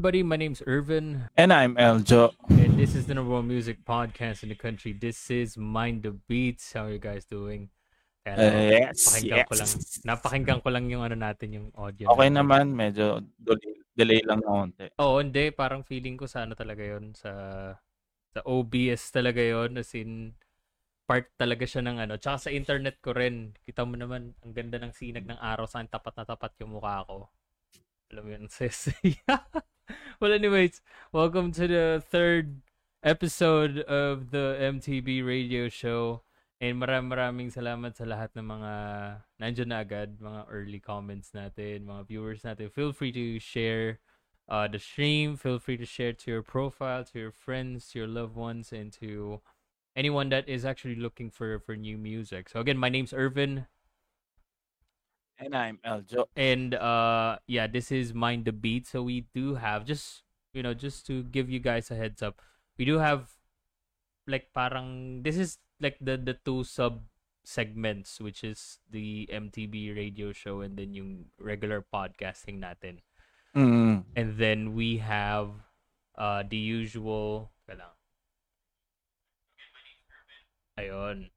Everybody, my name's Irvin. And I'm Eljo. And this is the number one music podcast in the country. This is Mind the Beats. How are you guys doing? Kaya uh, yes, napakinggan yes. ko lang. Napakinggan ko lang yung ano natin, yung audio. Okay naman, medyo delay lang na konti. Oo, hindi. Parang feeling ko sa ano talaga yon sa sa OBS talaga yon as in part talaga siya ng ano. Tsaka sa internet ko rin. Kita mo naman, ang ganda ng sinag ng araw sa tapat na tapat yung mukha ko. Alam mo yun, sis. well, anyways, welcome to the third episode of the MTB radio show. And maraming maraming salamat sa lahat ng mga nandiyan na agad, mga early comments natin, mga viewers natin. Feel free to share uh, the stream. Feel free to share to your profile, to your friends, to your loved ones, and to anyone that is actually looking for, for new music. So again, my name's Irvin. And I'm Eljo. And uh yeah, this is Mind the Beat. So we do have just you know, just to give you guys a heads up, we do have like parang this is like the the two sub segments which is the MTB radio show and then yung regular podcasting natin. Mm. And then we have uh the usual Ayun.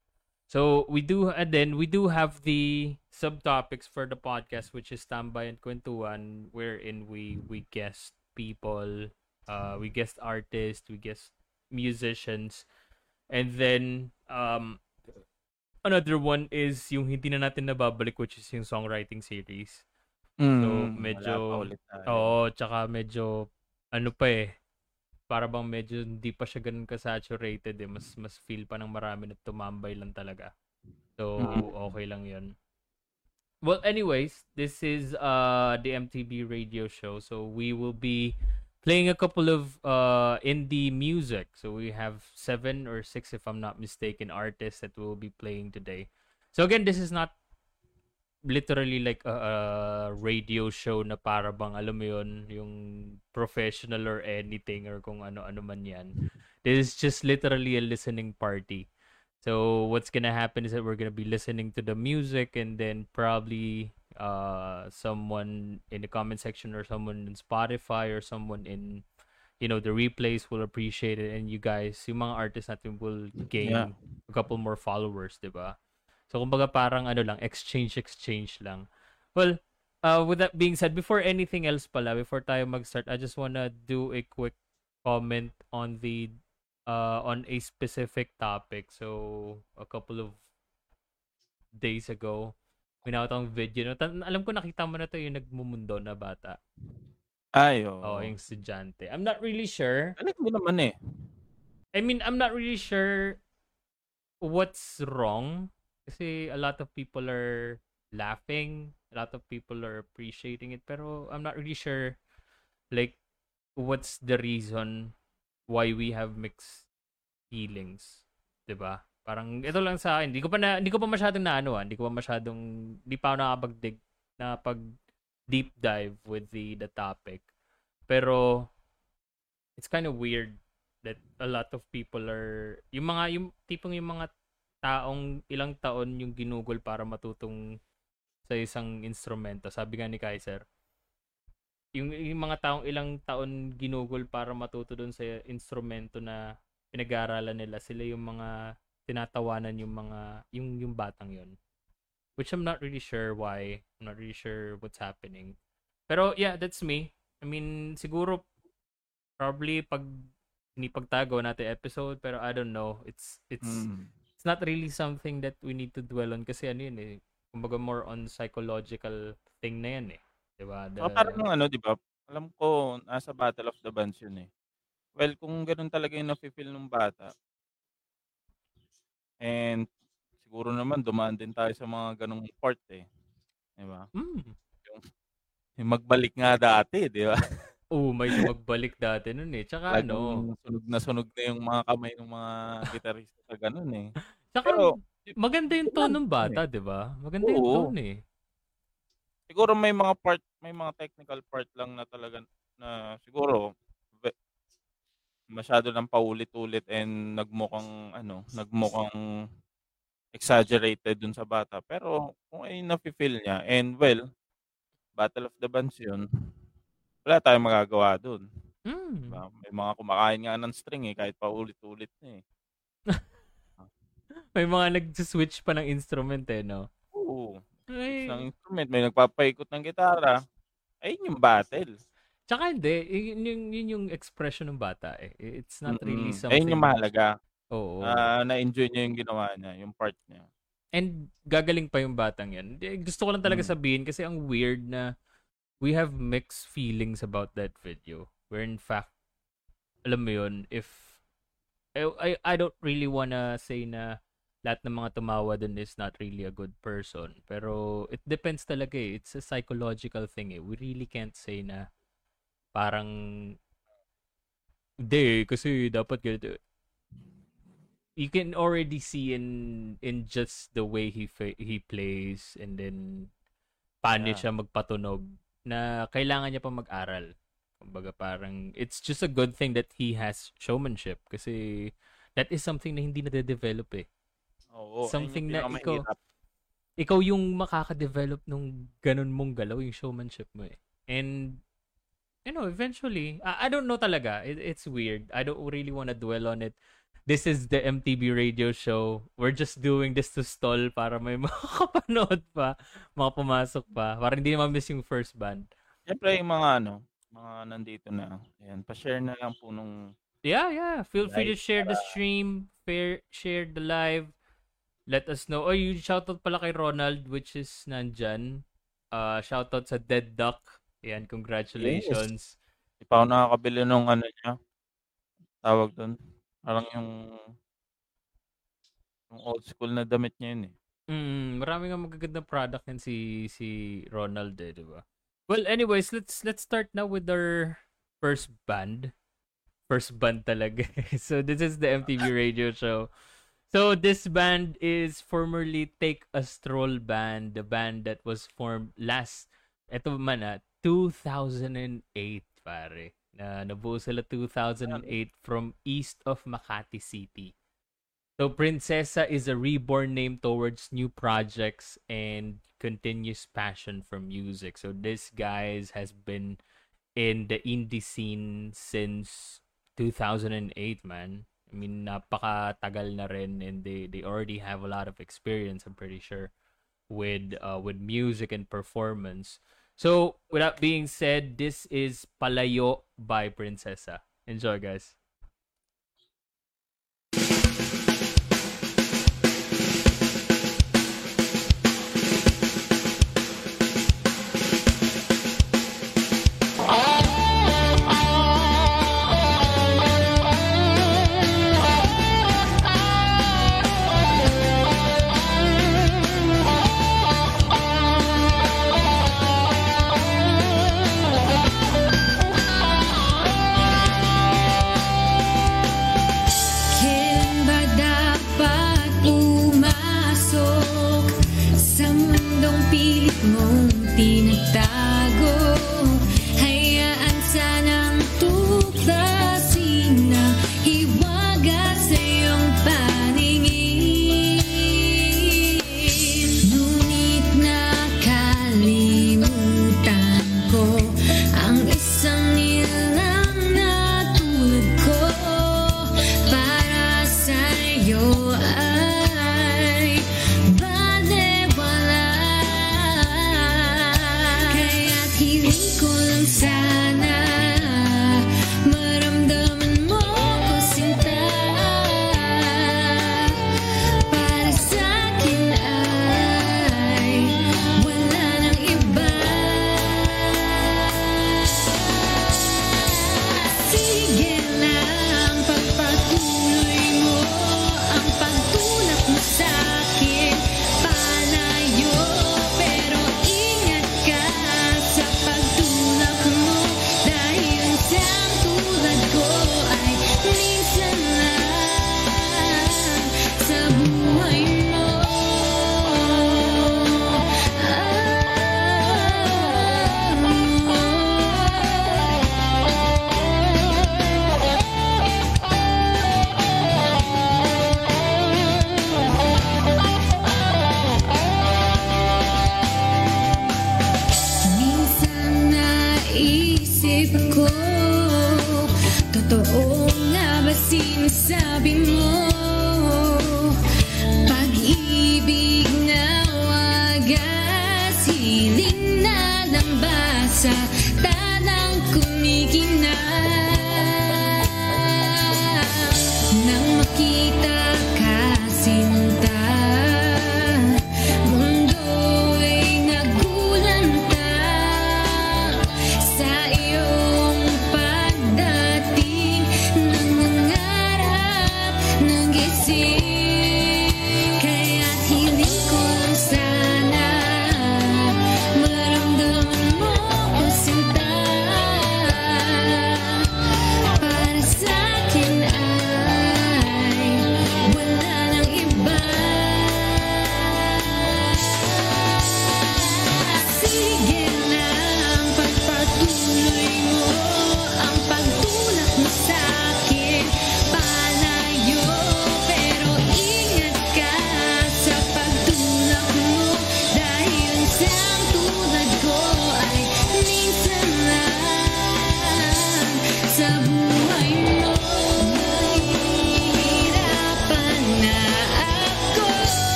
So we do and then we do have the subtopics for the podcast which is Tambay and Kwentuhan wherein we we guest people, uh we guest artists, we guest musicians. And then um another one is yung hindi na natin nababalik which is yung songwriting series. Mm, so medyo oo, tsaka medyo ano pa eh para bang medyo hindi pa siya ganun ka-saturated eh. Mas, mas feel pa ng marami na tumambay lang talaga. So, okay lang yun. Well, anyways, this is uh the MTB radio show. So, we will be playing a couple of uh indie music. So, we have seven or six, if I'm not mistaken, artists that will be playing today. So, again, this is not literally like a, a radio show na para bang alam mo yun yung professional or anything or kung ano-ano man yan. This is just literally a listening party. So what's gonna happen is that we're gonna be listening to the music and then probably uh someone in the comment section or someone in Spotify or someone in you know the replays will appreciate it and you guys yung mga artists natin will gain yeah. a couple more followers, 'di ba? So, kumbaga parang ano lang, exchange-exchange lang. Well, uh, with that being said, before anything else pala, before tayo mag-start, I just wanna do a quick comment on the uh, on a specific topic. So, a couple of days ago, minawat video. No? Alam ko nakita mo na to yung nagmumundo na bata. Ay, oh. oh. yung estudyante. I'm not really sure. Alam mo naman eh. I mean, I'm not really sure what's wrong kasi a lot of people are laughing, a lot of people are appreciating it, pero I'm not really sure like what's the reason why we have mixed feelings, 'di ba? Parang ito lang sa akin, hindi ko pa na, hindi ko pa masyadong naano, ah. hindi ko pa masyadong hindi pa ako nakapag-dig na pag deep dive with the the topic. Pero it's kind of weird that a lot of people are yung mga yung tipong yung mga taong ilang taon yung ginugol para matutong sa isang instrumento. Sabi nga ni Kaiser, yung, yung mga taong ilang taon ginugol para matuto doon sa instrumento na pinag-aaralan nila, sila yung mga tinatawanan yung mga yung yung batang yon. Which I'm not really sure why. I'm not really sure what's happening. Pero yeah, that's me. I mean, siguro probably pag ni pagtago natin episode pero I don't know. It's it's mm it's not really something that we need to dwell on kasi ano yun eh. Kumbaga more on psychological thing na yan eh. Diba? The... Oh, parang ano, di ba? Alam ko, nasa Battle of the Bands yun eh. Well, kung ganun talaga yung nafe-feel ng bata, and siguro naman dumaan din tayo sa mga ganung part eh. Di ba? Mm. Yung, yung magbalik nga dati, di ba? Oo, may magbalik dati nun, eh. Tsaka ano Talagang sunog na sunog na yung mga kamay ng mga gitarista sa gano'n, eh. Tsaka Pero maganda yung tone eh. bata, 'di ba? Maganda yung Oo. tone, eh. Siguro may mga part may mga technical part lang na talaga na siguro ve masyado ng paulit-ulit and nagmukhang ano, nagmukhang exaggerated dun sa bata. Pero kung ay nafi-feel niya and well, Battle of the Bands yun, wala tayong magagawa dun. 'Di Hmm. ba? May mga kumakain nga ng string, eh, kahit paulit-ulit na, eh. May mga nagsi-switch pa ng instrument, eh, 'no? Oo, Ay ng instrument, may nagpapaikot ng gitara. Ayun yung battle. Tsaka hindi, yun yung yun yung expression ng bata, eh. It's not really Mm, something ayun yung mahalaga. Oo. Na na-enjoy niya yung ginawa niya, yung part niya. And gagaling pa yung batang yan. Gusto ko lang talaga Mm. sabihin kasi ang weird na we have mixed feelings about that video. Where in fact, alam mo yun, if I, I, I don't really wanna say na lahat ng mga tumawa dun is not really a good person. Pero it depends talaga eh. It's a psychological thing eh. We really can't say na parang hindi kasi dapat ganito. You can already see in in just the way he he plays and then paano Yeah. siya magpatunog na kailangan niya pa mag-aral. Kumbaga parang it's just a good thing that he has showmanship kasi that is something na hindi na-develop eh. Oo, Something na ikaw ikaw yung makaka-develop nung ganun mong galaw, yung showmanship mo eh. And, you know, eventually, I, I don't know talaga. It, it's weird. I don't really want to dwell on it. This is the MTV radio show. We're just doing this to stall para may makakapanood pa, mga pumasok pa, para hindi ma-miss yung first band. Siyempre yung mga ano, mga nandito na. Ayan, pa-share na lang po nung Yeah, yeah. Feel free to share the para- stream, fair, share the live. Let us know. Oh, you shoutout pala kay Ronald, which is nandyan. Uh, shoutout sa Dead Duck. Ayan, congratulations. Di pa ako nakakabili nung ano niya. Tawag doon. Parang yung yung old school na damit niya yun eh. Mm, marami nga magagandang product yan si si Ronald eh, di ba? Well, anyways, let's let's start now with our first band. First band talaga. so this is the MTV radio show. So this band is formerly Take a Stroll band, the band that was formed last eto man ah, 2008 pare. Na nabuo sila 2008 from east of Makati City. So Princesa is a reborn name towards new projects and continuous passion for music. So this guys has been in the indie scene since 2008, man. I mean, napakatagal na rin and they they already have a lot of experience, I'm pretty sure, with uh with music and performance. So, with that being said, this is Palayo by Princesa. Enjoy, guys.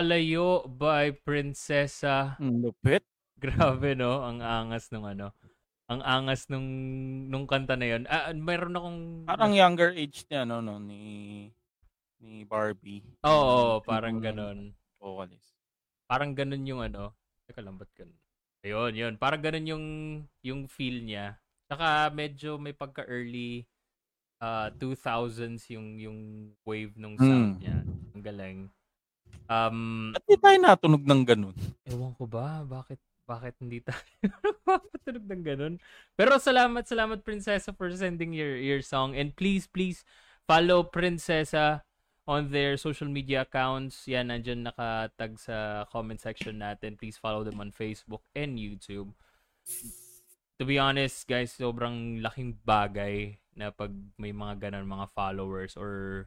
Palayo by Prinsesa. Ang lupit. Grabe no, ang angas nung ano. Ang angas nung nung kanta na 'yon. Ah, mayroon akong Parang younger age niya no, no ni ni Barbie. Oo, Yung parang ganon. Vocalist. Parang ganon yung ano. Teka lang, ba't ganon? Ayun, yun. Parang ganon yung, yung feel niya. Saka medyo may pagka-early uh, 2000s yung, yung wave nung sound Hmm. niya. Ang galing. Um, Ba't di tayo natunog ng ganun? ewan ko ba, bakit bakit hindi tayo napapatunog ng ganun? Pero salamat, salamat Prinsesa for sending your your song. And please, please follow Prinsesa on their social media accounts. Yan, nandyan nakatag sa comment section natin. Please follow them on Facebook and YouTube. To be honest, guys, sobrang laking bagay na pag may mga ganun mga followers or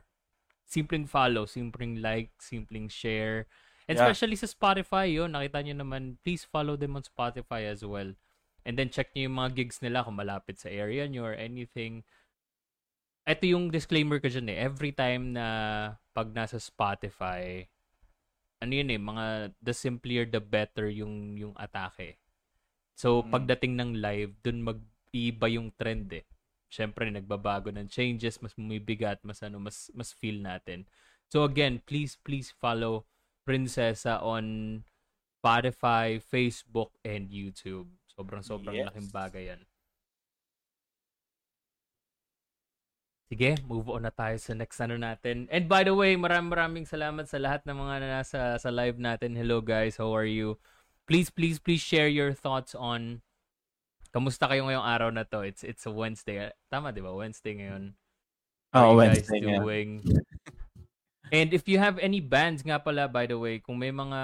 simpleng follow, simpleng like, simpleng share. And Yeah. especially sa Spotify, yun, nakita nyo naman, please follow them on Spotify as well. And then check nyo yung mga gigs nila kung malapit sa area nyo or anything. Ito yung disclaimer ko dyan eh. Every time na pag nasa Spotify, ano yun eh, mga the simpler the better yung yung atake. So, Mm. pagdating ng live, dun mag-iba yung trend eh. Siyempre, nagbabago ng changes, mas bumibigat, mas ano, mas, mas feel natin. So again, please, please follow Prinsesa on Spotify, Facebook, and YouTube. Sobrang sobrang Yes. laking bagay yan. Sige, move on na tayo sa next ano natin. And by the way, maraming maraming salamat sa lahat ng mga nasa sa live natin. Hello guys, how are you? Please, please, please share your thoughts on kamusta kayo ngayong araw na to. It's it's a Wednesday. Tama 'di ba? Wednesday ngayon. How Oh, guys Wednesday nga. doing? And if you have any bands nga pala, by the way, kung may mga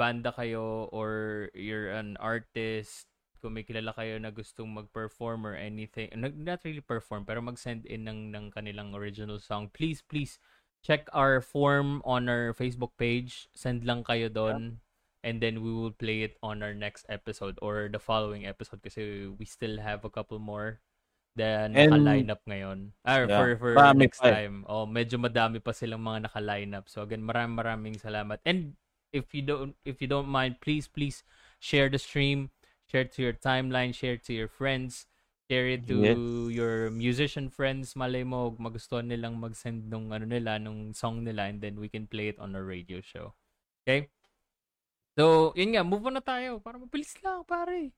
banda kayo or you're an artist, kung may kilala kayo na gustong mag-perform or anything, not really perform, pero mag-send in ng, ng kanilang original song, please, please, check our form on our Facebook page. Send lang kayo doon. And then we will play it on our next episode or the following episode kasi we still have a couple more na naka-line up ngayon. Ah, Yeah, for, for marami next pa eh. time. Oh, medyo madami pa silang mga naka-line up. So again, maraming maraming salamat. And if you don't if you don't mind, please please share the stream, share to your timeline, share to your friends, share it to Yes. your musician friends. Malay mo magustuhan nilang mag-send nung ano nila, nung song nila and then we can play it on our radio show. Okay? So, yun nga, move on na tayo. Para mabilis lang, pare.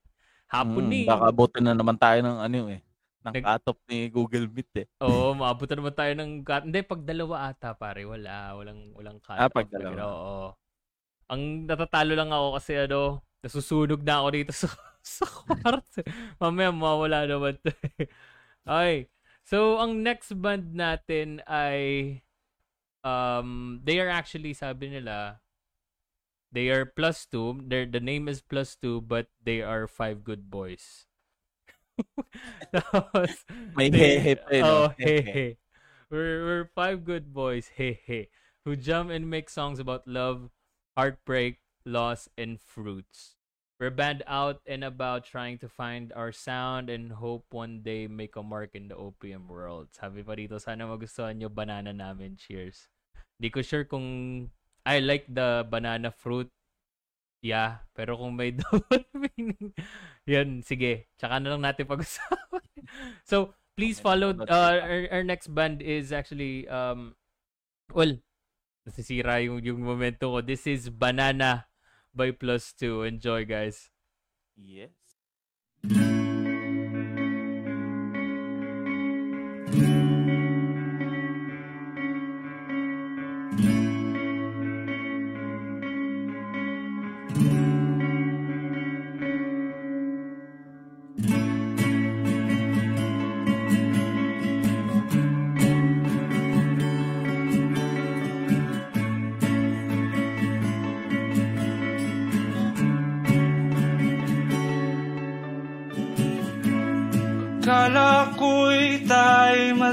Hapon ni. Mm, baka abutin na naman tayo ng ano eh. Ng Nag- cut-off ni Google Meet eh. Oo, maabot na naman tayo ng cut. Hindi, pag dalawa ata, pare, wala. Walang, walang cut. Ah, pag dalawa. gano'n, Oo. Ang natatalo lang ako kasi ano, nasusunog na ako dito sa, sa kwarto. Mamaya mawawala naman to. eh. okay. So, ang next band natin ay um, they are actually, sabi nila, they are plus two. Their, the name is plus two, but they are five good boys. Tapos, May hehe pa eh, no? Oh, Hehe. We're, we're five good boys, hehe, who jump and make songs about love, heartbreak, loss, and fruits. We're band out and about trying to find our sound and hope one day make a mark in the opium world. Sabi pa dito, sana magustuhan nyo banana namin. Cheers. Di ko sure kung I like the banana fruit. Yeah, pero kung may double meaning, yan, sige. Tsaka na lang natin pag-usapan. so, please follow, uh, our, our next band is actually, um, well, nasisira yung, yung momento ko. This is Banana by Plus 2. Enjoy, guys. Yes. Kala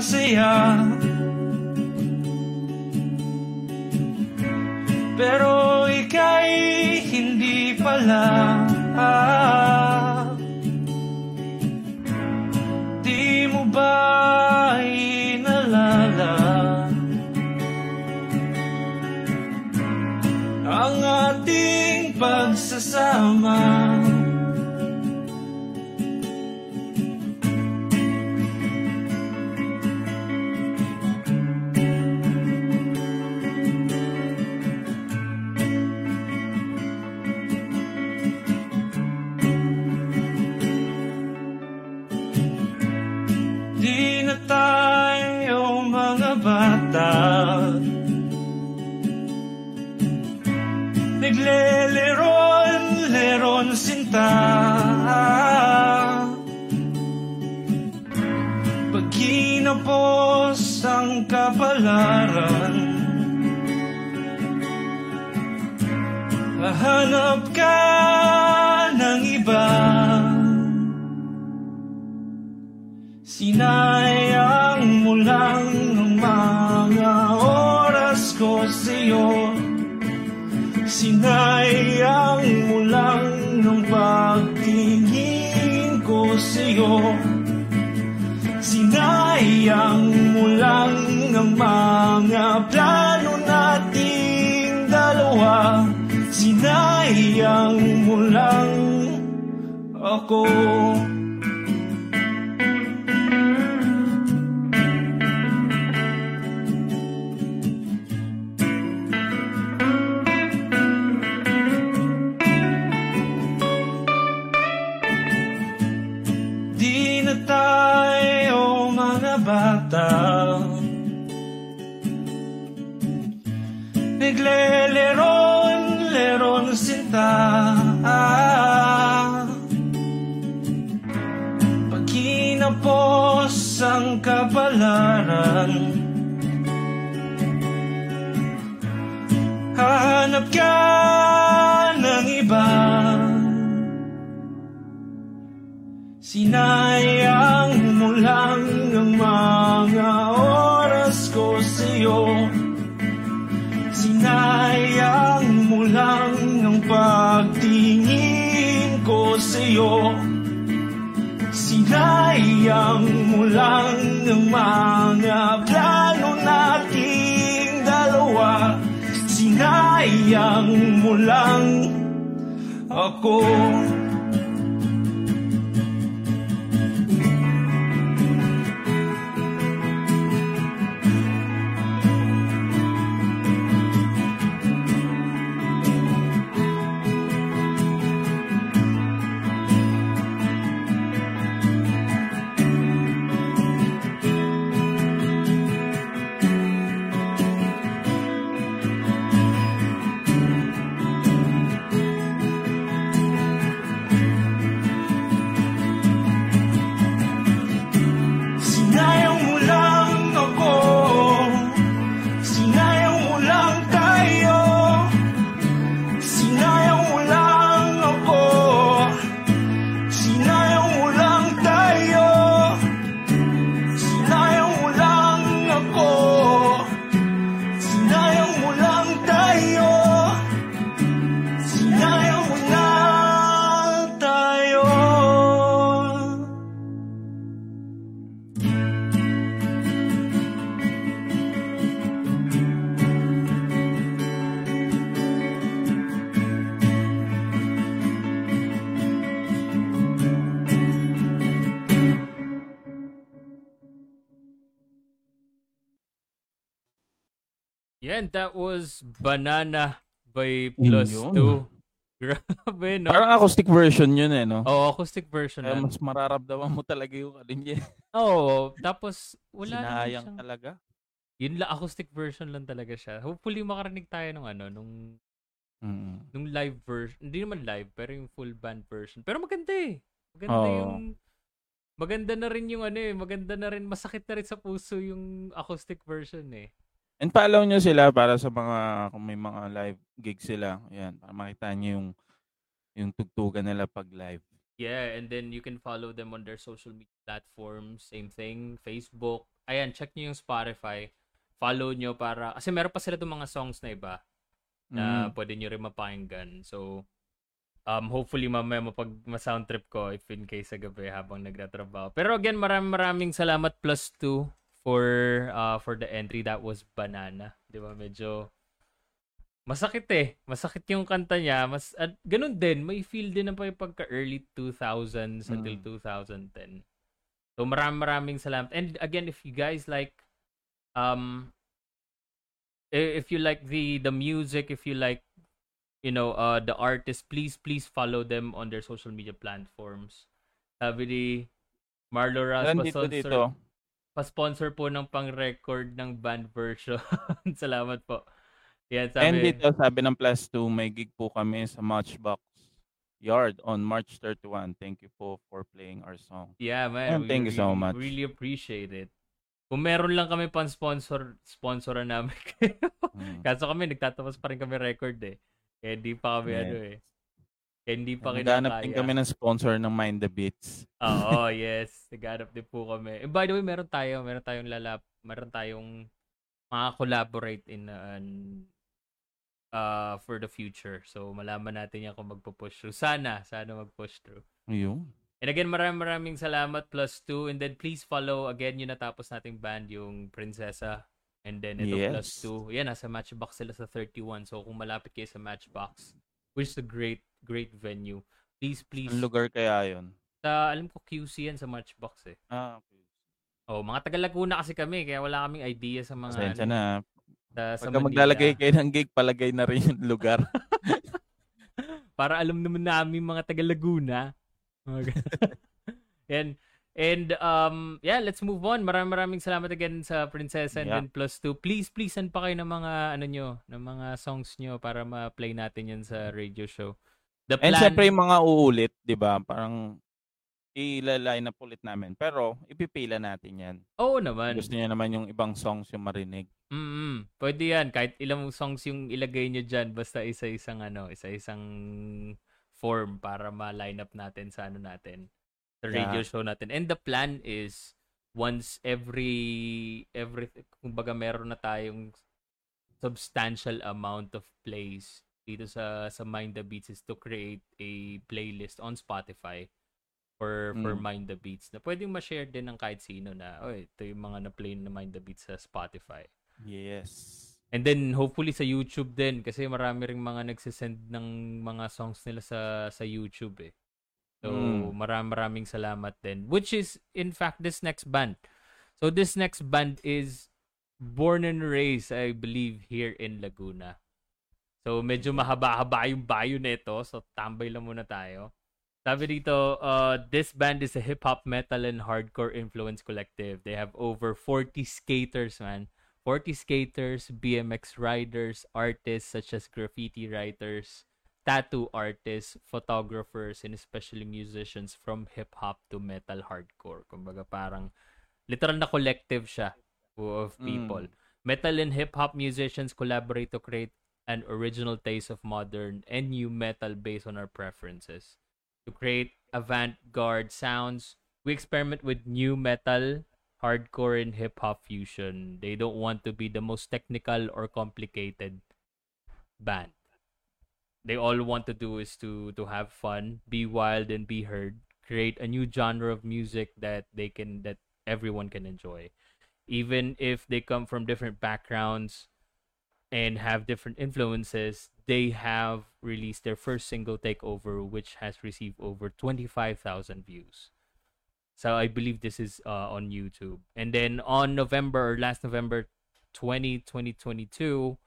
tayo mo lang. Ako Yan, that was Banana by Plus Yun. 2. Grabe, no? Parang acoustic version yun eh, no? Oo, acoustic version Kaya lang. mas mararamdaman mo talaga yung kalinya. Oo, tapos wala Sinayang siyang... talaga. Yun lang, acoustic version lang talaga siya. Hopefully makarinig tayo nung ano, nung Mm. nung live version. Hindi naman live, pero yung full band version. Pero maganda eh. Maganda Oo. yung maganda na rin yung ano eh, maganda na rin, masakit na rin sa puso yung acoustic version eh. And follow nyo sila para sa mga, kung may mga live gigs sila. Yan, para makita nyo yung, yung tugtugan nila pag live. Yeah, and then you can follow them on their social media platforms. Same thing, Facebook. Ayan, check nyo yung Spotify. Follow nyo para, kasi meron pa sila itong mga songs na iba na Mm. pwede nyo rin mapakinggan. So, um, hopefully mamaya mapag ma-sound trip ko if in case sa gabi habang nagtatrabaho. Pero again, maraming maraming salamat plus 2 for uh, for the entry that was banana. 'Di ba? Medyo masakit eh. Masakit yung kanta niya. Mas, at ganun din, may feel din yung pagka early 2000s until Mm. 2010. So maraming maraming salamat. And again, if you guys like, um, if you like the the music, if you like, you know, uh, the artist, please please follow them on their social media platforms. Sabi ni Marlo Ras, Nandito dito. Pa-sponsor po ng pang-record ng band version. salamat po. Yan, sabi. And dito, sabi ng Plus 2, may gig po kami sa Matchbox Yard on March 31. Thank you po for playing our song. Yeah, man. And we thank you so really- much. Really appreciate it. Kung meron lang kami pang sponsor, sponsoran namin kayo. Mm. Kaso kami, nagtatapos pa rin kami record eh. Kaya hindi pa kami Yes. ano eh. Hindi pa Naghanap din kinakaya. kami ng sponsor ng Mind the Beats. Oo, yes. Naghanap din po kami. And by the way, meron tayo, meron tayong lalap, meron tayong mga collaborate in uh, uh, for the future. So, malaman natin yan kung magpo-push through. Sana, sana mag-push through. Ayun. And again, maraming maraming salamat plus two. And then please follow again yung natapos nating band, yung Prinsesa. And then ito Yes. plus two. Yan, nasa Matchbox sila sa 31. So kung malapit kayo sa Matchbox, which is a great, great venue. Please, please. Ang lugar kaya yun? Sa, alam ko QC yan sa Matchbox eh. Ah, okay. Oh, mga taga Laguna kasi kami, kaya wala kaming idea sa mga Pasensya ano, na. sa, sa Pagka Manila. maglalagay kayo ng gig, palagay na rin yung lugar. para alam naman namin mga taga Laguna. Yan. And um yeah, let's move on. Maraming maraming salamat again sa Princess and Yeah. then plus 2. Please please send pa kayo ng mga ano nyo, ng mga songs nyo para ma-play natin yan sa radio show. The And plan syempre yung mga uulit, di ba? Parang ilalay na ulit namin. Pero ipipila natin yan. Oo naman. Gusto niya naman yung ibang songs yung marinig. Mm. Pwede yan kahit ilang songs yung ilagay nyo diyan basta isa-isang ano, isa-isang form para ma-line up natin sa ano natin. Sa radio Yeah. show natin. And the plan is once every every kumbaga meron na tayong substantial amount of plays dito sa sa Mind the Beats is to create a playlist on Spotify for for Mm. Mind the Beats na pwedeng ma-share din ng kahit sino na oh ito yung mga na-play na Mind the Beats sa Spotify. Yes. And then hopefully sa YouTube din kasi marami ring mga nagsisend ng mga songs nila sa sa YouTube eh. So Mm. maraming maraming salamat din which is in fact this next band. So this next band is born and raised I believe here in Laguna. So medyo mahaba-haba yung bio nito so tambay lang muna tayo. Sabi dito, uh, this band is a hip-hop, metal, and hardcore influence collective. They have over 40 skaters, man. 40 skaters, BMX riders, artists such as graffiti writers, tattoo artists, photographers, and especially musicians from hip-hop to metal hardcore. Kumbaga parang literal na collective siya of people. Metal and hip-hop musicians collaborate to create an original taste of modern and new metal based on our preferences. To create avant-garde sounds, we experiment with new metal, hardcore, and hip-hop fusion. They don't want to be the most technical or complicated band. They all want to do is to to have fun, be wild and be heard, create a new genre of music that they can that everyone can enjoy. Even if they come from different backgrounds and have different influences, they have released their first single Takeover which has received over 25,000 views. So I believe this is uh, on YouTube. And then on November or last November 20, 2022,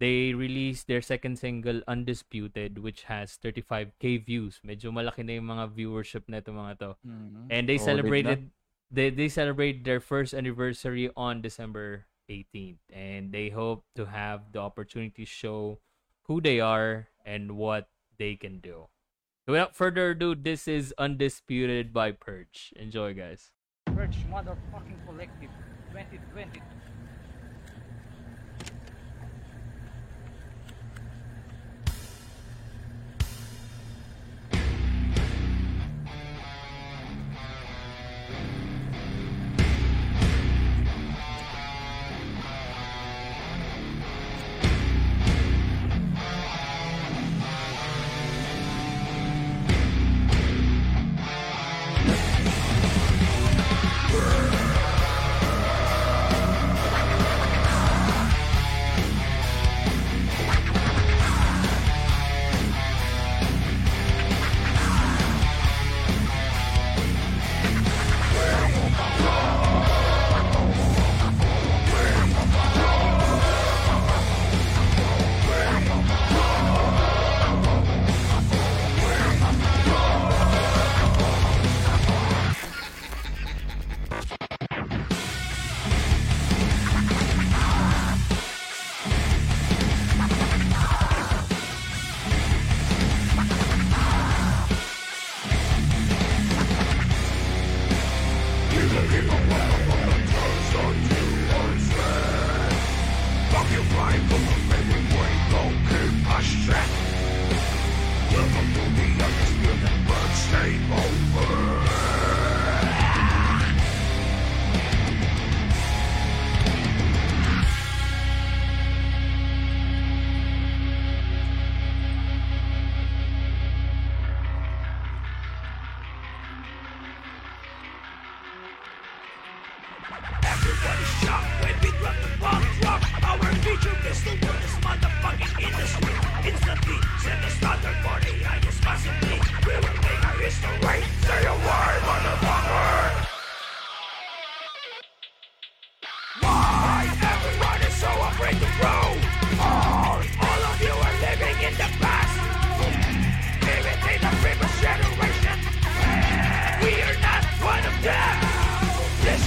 they released their second single Undisputed which has 35k views. Medyo malaki na yung mga viewership na ito mga to. Mhm. And they celebrated they they celebrated their first anniversary on December 18th and they hope to have the opportunity to show who they are and what they can do. So without further ado, this is Undisputed by Purge. Enjoy guys. Purge Motherfucking Collective 2020.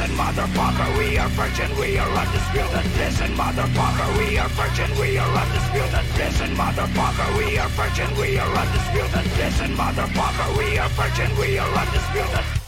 Listen, motherfucker, we are virgin, we are undisputed. Listen, motherfucker, we are virgin, we are undisputed. Listen, motherfucker, we are virgin, we are undisputed. Listen, motherfucker, we are virgin, we are undisputed.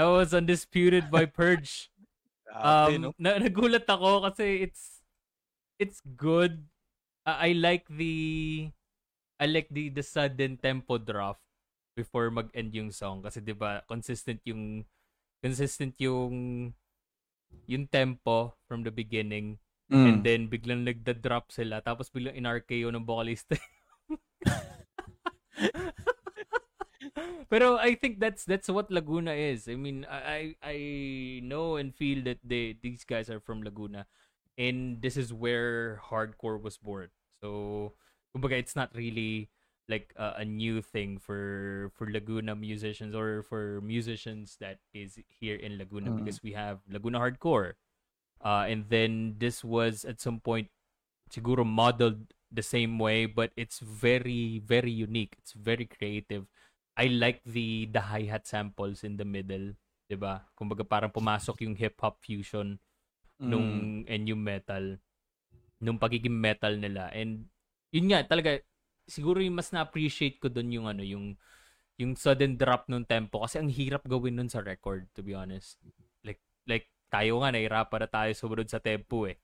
That was Undisputed by Purge. Um, na, nagulat ako kasi it's it's good. Uh, I like the I like the the sudden tempo drop before mag-end yung song kasi 'di ba consistent yung consistent yung yung tempo from the beginning and Mm. then biglang nagda-drop sila tapos biglang in-RKO ng vocalist. Pero I think that's that's what Laguna is. I mean, I I know and feel that they these guys are from Laguna and this is where hardcore was born. So, kumbaga it's not really like a, a new thing for for Laguna musicians or for musicians that is here in Laguna Mm. because we have Laguna hardcore. Uh, and then this was at some point siguro modeled the same way but it's very very unique. It's very creative. I like the the hi-hat samples in the middle, 'di ba? Kumbaga parang pumasok yung hip hop fusion Mm. nung and yung metal nung pagiging metal nila and yun nga talaga siguro yung mas na-appreciate ko doon yung ano yung yung sudden drop nung tempo kasi ang hirap gawin nun sa record to be honest like like tayo nga nahirapan na tayo sumunod sa tempo eh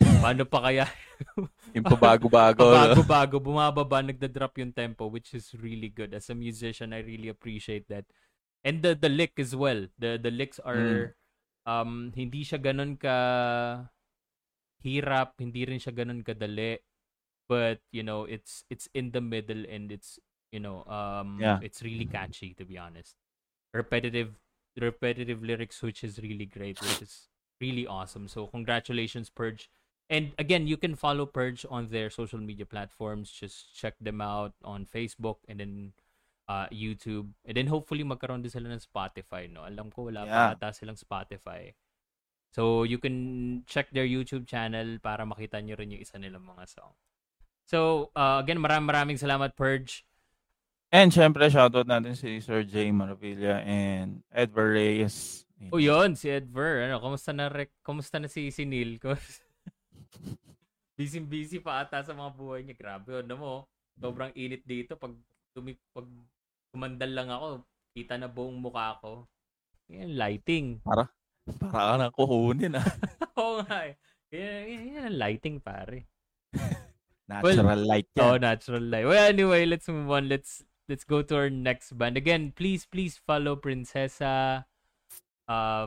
paano pa kaya? Yung pabago-bago. no? bago-bago bumababa nagda-drop yung tempo which is really good. As a musician I really appreciate that. And the the lick as well. The the licks are um hindi siya ganun ka hirap hindi rin siya ganun kadali. But you know it's it's in the middle and it's you know um Yeah. it's really catchy to be honest. Repetitive repetitive lyrics which is really great which is really awesome. So congratulations purge and again you can follow purge on their social media platforms just check them out on facebook and then uh, YouTube. And then hopefully magkaroon din sila ng Spotify, no? Alam ko wala Yeah. pa ata silang Spotify. So you can check their YouTube channel para makita nyo rin yung isa nilang mga song. So uh, again, maraming maraming salamat Purge. And syempre, shoutout natin si Sir J. Maravilla and Edward Reyes. O yun, si Edver. Ano, kumusta na, rek- kumusta na si, si Neil? Busy busy pa ata sa mga buhay niya. Grabe, ano mo. Sobrang init dito. Pag, tumi, pag kumandal lang ako, kita na buong mukha ko. Yan, lighting. Para ka na kukunin ah. Oo nga eh. Yan, yan, yan lighting, pare. Natural light Oh, yan. natural light. Well, anyway, let's move on. Let's let's go to our next band. Again, please, please follow Princesa, uh,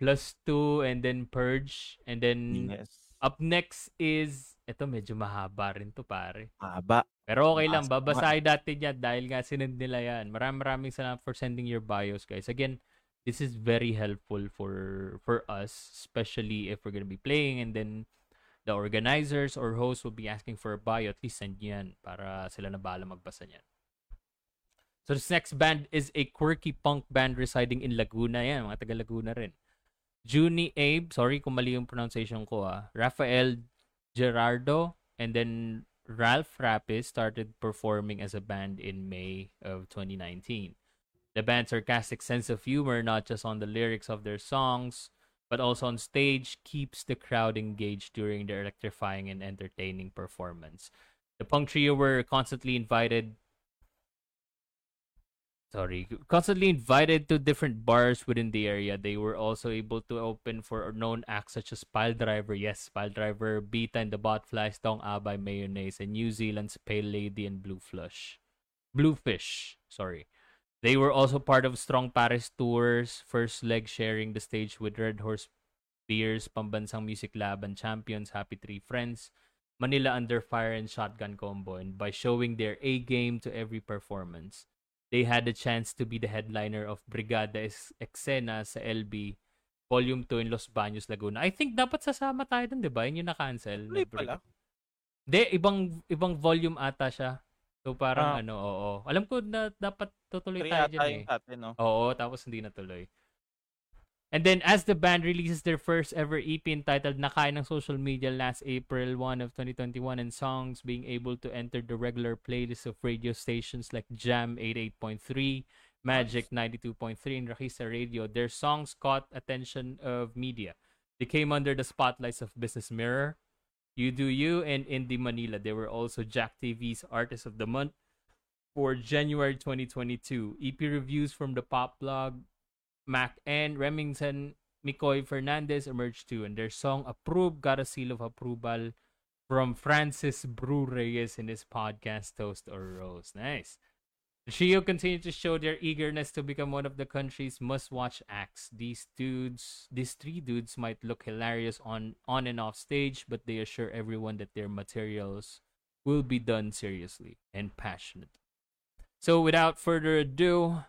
Plus Two, and then Purge, and then Yes. Up next is ito medyo mahaba rin to pare. Haba. Pero okay lang, Ah, babasahin natin yan dahil nga sinend nila yan. Maraming maraming salamat for sending your bios, guys. Again, this is very helpful for for us, especially if we're gonna be playing and then the organizers or hosts will be asking for a bio. At least send yan para sila na bahala magbasa niyan. So this next band is a quirky punk band residing in Laguna. Yan, mga taga Laguna rin. Junie Abe, sorry kung mali yung pronunciation ko ah. Rafael Gerardo and then Ralph Rapis started performing as a band in May of 2019. The band's sarcastic sense of humor, not just on the lyrics of their songs, but also on stage, keeps the crowd engaged during their electrifying and entertaining performance. The punk trio were constantly invited sorry, constantly invited to different bars within the area. They were also able to open for known acts such as Pile Driver, yes, Pile Driver, Beta and the Botflies, Dong Abay Mayonnaise, and New Zealand's Pale Lady and Blue Flush. Bluefish, sorry. They were also part of Strong Paris Tours, first leg sharing the stage with Red Horse Beers, Pambansang Music Lab, and Champions, Happy Three Friends, Manila Under Fire, and Shotgun Combo. And by showing their A game to every performance, they had the chance to be the headliner of Brigada Exena sa LB Volume 2 in Los Baños, Laguna. I think dapat sasama tayo dun, di ba? Yun yung na-cancel. Brig- pala. Hindi, ibang ibang volume ata siya. So parang Ah. ano, oo. Alam ko na dapat tutuloy Three tayo dyan eh. dati, no? Oo, tapos hindi natuloy. And then as the band releases their first ever EP entitled Nakain ng Social Media last April 1 of 2021 and songs being able to enter the regular playlist of radio stations like Jam 88.3, Magic 92.3 and Rakisa Radio, their songs caught attention of media. They came under the spotlights of Business Mirror, You Do You, and Indie Manila. They were also Jack TV's Artist of the Month for January 2022. EP reviews from the pop blog Mac and Remington Mikoy Fernandez emerged too, and their song Approve got a seal of approval from Francis Bru Reyes in his podcast Toast or Rose. Nice. The trio continue to show their eagerness to become one of the country's must-watch acts. These dudes, these three dudes might look hilarious on on and off stage, but they assure everyone that their materials will be done seriously and passionately. So without further ado,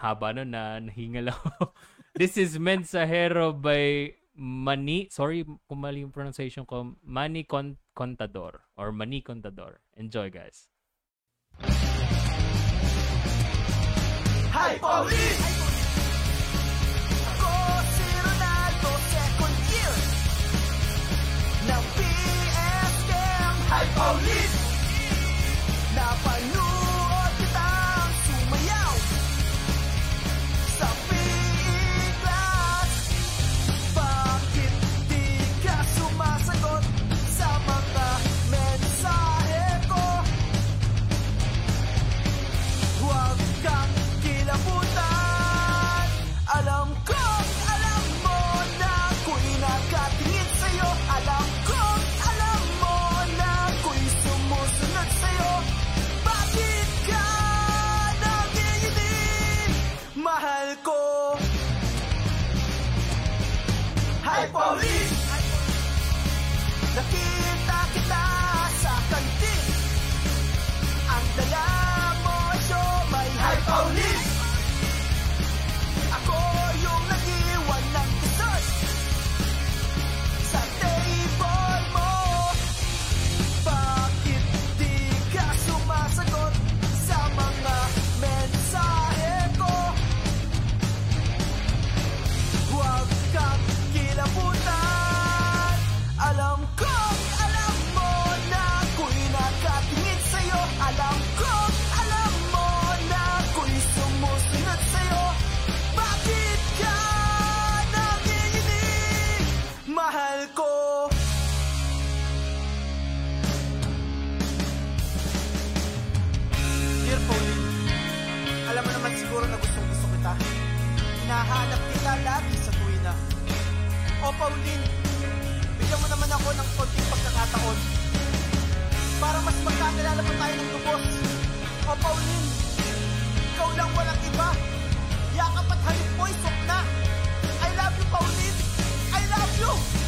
haba nun na nahingal ako. This is Mensahero by Mani, sorry kung mali yung pronunciation ko, Mani Con- Contador or Mani Contador. Enjoy guys. Hi, Pauline! Ako si Ronaldo, second year ng PSM. Hi, Pauline! Pauline, bigyan mo naman ako ng konting pagkakataon para mas magkakilala pa tayo ng lubos. O Pauline, ikaw lang walang iba. Yakap at halik mo'y sokna. I love you, Pauline. I love you.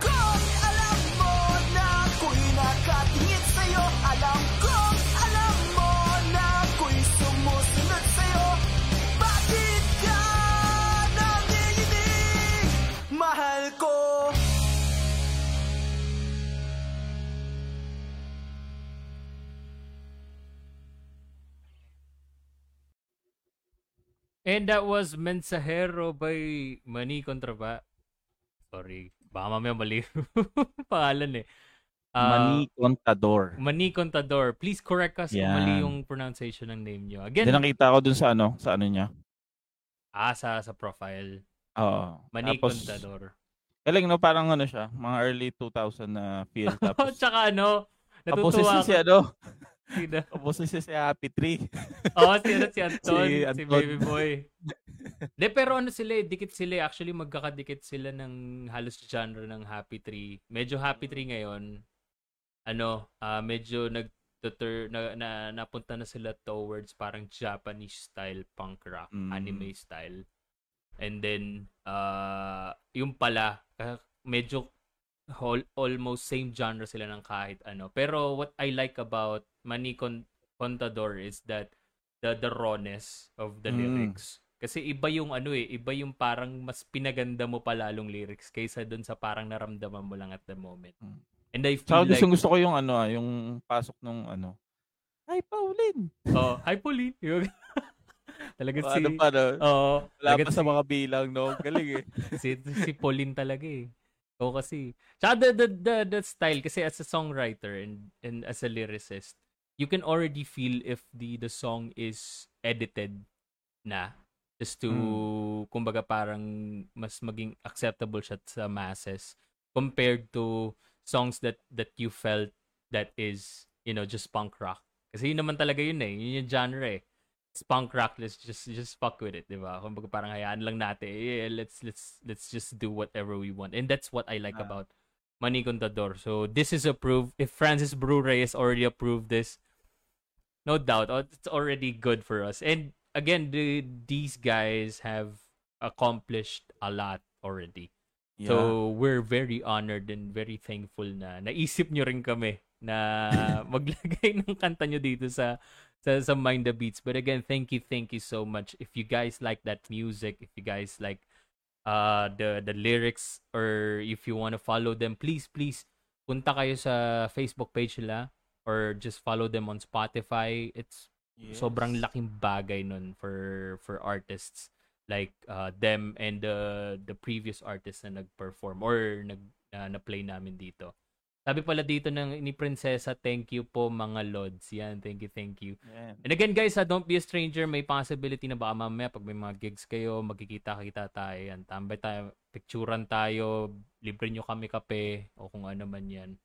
Alam ko, alam mo na ako'y Alam ko, alam mo na ako'y sumusunod sa'yo Bakit? Mahal ko And that was Mensahero by Mani Contraba. Sorry. Baka mamaya mali pangalan eh. Ah, Mani Contador. Mani Contador. Please correct us kung Yan. mali yung pronunciation ng name. Hindi Again, nakita ko dun sa ano, sa ano niya. ah, sa, sa profile. Oo. Mani Tapos, Contador. galing no, parang ano siya, mga early 2000 na feel. Tapos, Tsaka ano, tapos natutuwa si, si ano, Sino? tapos si, si Happy Tree. Oo, si, ano, si Anton, si, Si Anton. Baby Boy. De, pero ano sila eh, dikit sila eh. Actually, magkakadikit sila ng halos genre ng Happy Tree. Medyo Happy Tree ngayon. Ano, ah medyo nag na, na, napunta na sila towards parang Japanese style punk rock, Mm. anime style. And then, uh, yung pala, ah, medyo whole, almost same genre sila ng kahit ano. Pero what I like about Mani Con- Contador is that the the rawness of the Mm. lyrics. Kasi iba yung ano eh, iba yung parang mas pinaganda mo pa lalong lyrics kaysa dun sa parang naramdaman mo lang at the moment. Mm. And I Saka feel gusto, like, gusto ko yung ano, ah, yung pasok nung ano. Hi, Pauline! oh, hi Pauline. Talaga si, ano pa, no? oh, Wala pa sa si- mga bilang, no? Galing eh. si, si Pauline talaga eh. Oo kasi. Tsaka the, the, the, the style, kasi as a songwriter and, and as a lyricist, you can already feel if the the song is edited na just to, kumbaga parang mas maging acceptable siya sa masses compared to songs that that you felt that is, you know, just punk rock. Kasi yun naman talaga yun eh. Yun yung genre eh. It's punk rock, let's just just fuck with it, 'di ba? Kumbaga parang hayaan lang natin. Yeah, let's let's let's just do whatever we want. And that's what I like Ah. about Mani Contador. So this is approved. If Francis Bru Reyes already approved this, no doubt, oh, it's already good for us. And again, the, these guys have accomplished a lot already. Yeah. So, we're very honored and very thankful na naisip nyo rin kami na maglagay ng kanta nyo dito sa sa, sa Mind the Beats. But again, thank you, thank you so much. If you guys like that music, if you guys like uh the the lyrics or if you want to follow them, please please punta kayo sa Facebook page nila or just follow them on Spotify. It's Yes. sobrang laking bagay nun for for artists like uh, them and the the previous artists na nag-perform or nag na, na-play namin dito. Sabi pala dito ng ni Prinsesa, thank you po mga lods. Yan, thank you, thank you. Yan. And again guys, ha, don't be a stranger. May possibility na baka mamaya pag may mga gigs kayo, magkikita-kita tayo. Yan, tambay tayo, picturean tayo, libre nyo kami kape o kung ano man yan.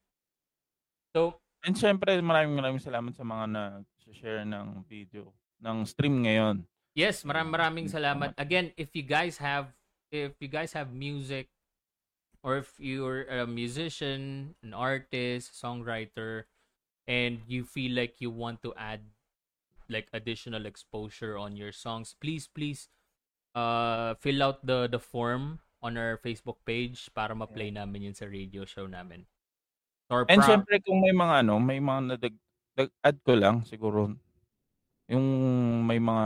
So, And syempre, maraming maraming salamat sa mga na-share ng video, ng stream ngayon. Yes, maraming maraming salamat. Again, if you guys have if you guys have music or if you're a musician, an artist, songwriter and you feel like you want to add like additional exposure on your songs, please please uh fill out the the form on our Facebook page para ma-play namin yun sa radio show namin. Or And pro- syempre, kung may mga ano, may mga nadag, dag, add ko lang siguro, yung may mga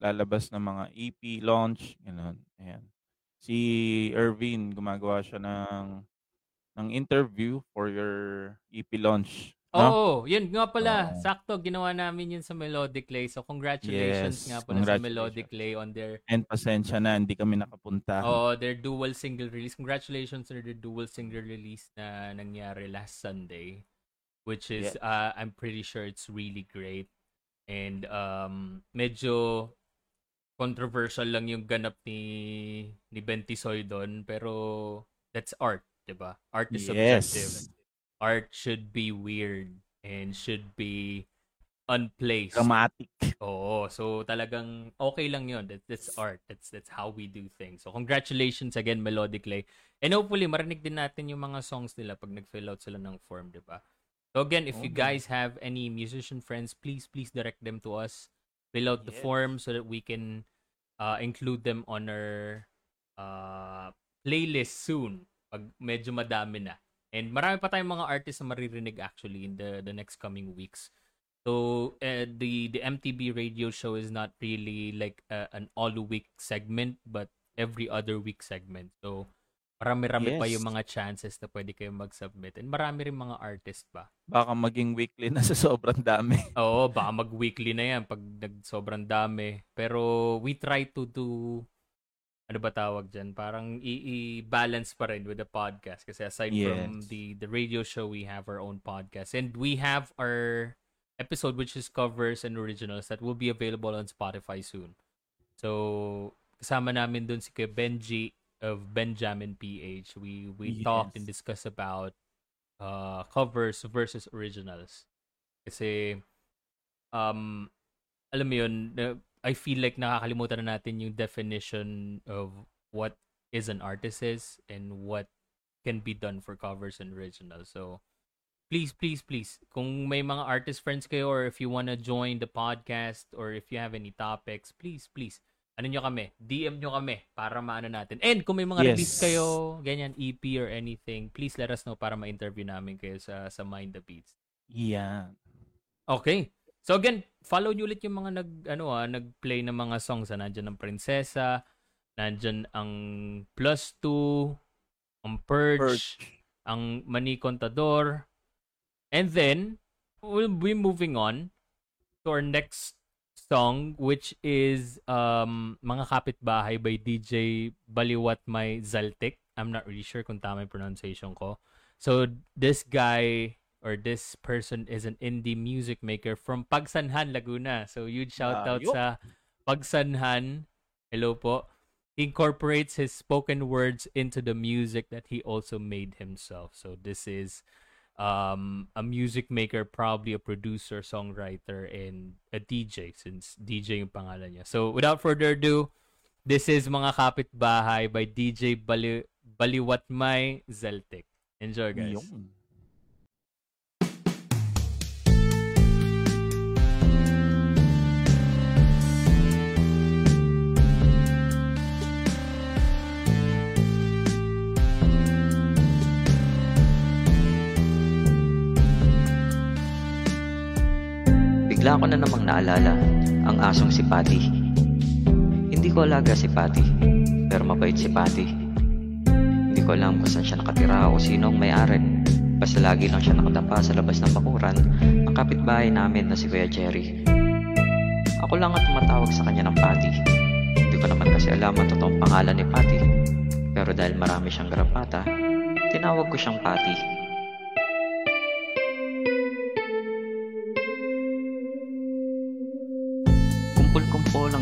lalabas na mga EP launch, gano'n. Ayan. Si Irvin, gumagawa siya ng ng interview for your EP launch. Oo, yun nga pala. Oo. Sakto, ginawa namin yun sa Melodic Lay. So, congratulations Yes, nga pala sa congratulations. Melodic Lay on their And pasensya na, hindi kami nakapunta. oh, their dual single release. Congratulations on their dual single release na nangyari last Sunday. Which is, Yes. uh, I'm pretty sure it's really great. And um, medyo controversial lang yung ganap ni ni Bentisoy doon. Pero that's art, 'di ba? Art is subjective. Art should be weird and should be unplaced. Dramatic. Oo, so talagang okay lang 'yon. That, that's art. That's that's how we do things. So congratulations again Melodic Lay. And hopefully marinig din natin yung mga songs nila pag nag-fill out sila ng form, 'di ba? So again, if you Okay. guys have any musician friends, please please direct them to us. Fill out the Yes. form so that we can uh, include them on our uh, playlist soon pag medyo madami na. And marami pa tayong mga artists na maririnig actually in the the next coming weeks. So uh, the the MTB radio show is not really like uh, an all week segment but every other week segment. So marami-rami pa Yes. yung mga chances na pwede kayong mag-submit. And marami rin mga artist pa. Baka maging weekly na sa sobrang dami. Oo, baka mag-weekly na yan pag nag sobrang dami. Pero we try to do ano ba tawag dyan? Parang i-balance pa rin with the podcast. Kasi aside from Yes. the the radio show, we have our own podcast. And we have our episode which is covers and originals that will be available on Spotify soon. So, kasama namin dun si Benji of Benjamin PH. We we talked and Yes. discussed about uh, covers versus originals. Kasi um alam mo yun, I feel like nakakalimutan na natin yung definition of what is an artist is and what can be done for covers and originals. So, please, please, please, kung may mga artist friends kayo or if you wanna join the podcast or if you have any topics, please, please, ano nyo kami, DM nyo kami para maano natin. And kung may mga Yes. release kayo, ganyan, EP or anything, please let us know para ma-interview namin kayo sa, sa Mind the Beats. Yeah. Okay. So again, follow niyo ulit yung mga nag ano ah, nag-play ng mga songs. Ah. Nandiyan ang Prinsesa, nandiyan ang Plus 2, ang Purge, Purge. ang Mani Contador. And then we'll be moving on to our next song which is um Mga Kapitbahay by DJ Baliwat May Zaltik. I'm not really sure kung tama yung pronunciation ko. So this guy or this person is an indie music maker from Pagsanhan, Laguna. So huge shout out Layo. sa Pagsanhan. Hello po. He incorporates his spoken words into the music that he also made himself. So this is um, a music maker, probably a producer, songwriter, and a DJ since DJ yung pangalan niya. So without further ado, this is Mga Kapitbahay by DJ Bali Baliwatmay Zeltic. Enjoy guys. Bigla ko na namang naalala ang asong si Patty. Hindi ko alaga si Patty, pero mabait si Patty. Hindi ko alam kung saan siya nakatira o sino ang may-ari. Basta lagi lang siya nakadapa sa labas ng bakuran ng kapitbahay namin na si Kuya Jerry. Ako lang ang tumatawag sa kanya ng Patty. Hindi ko naman kasi alam ang totoong pangalan ni Patty. Pero dahil marami siyang garapata, tinawag ko siyang Patty.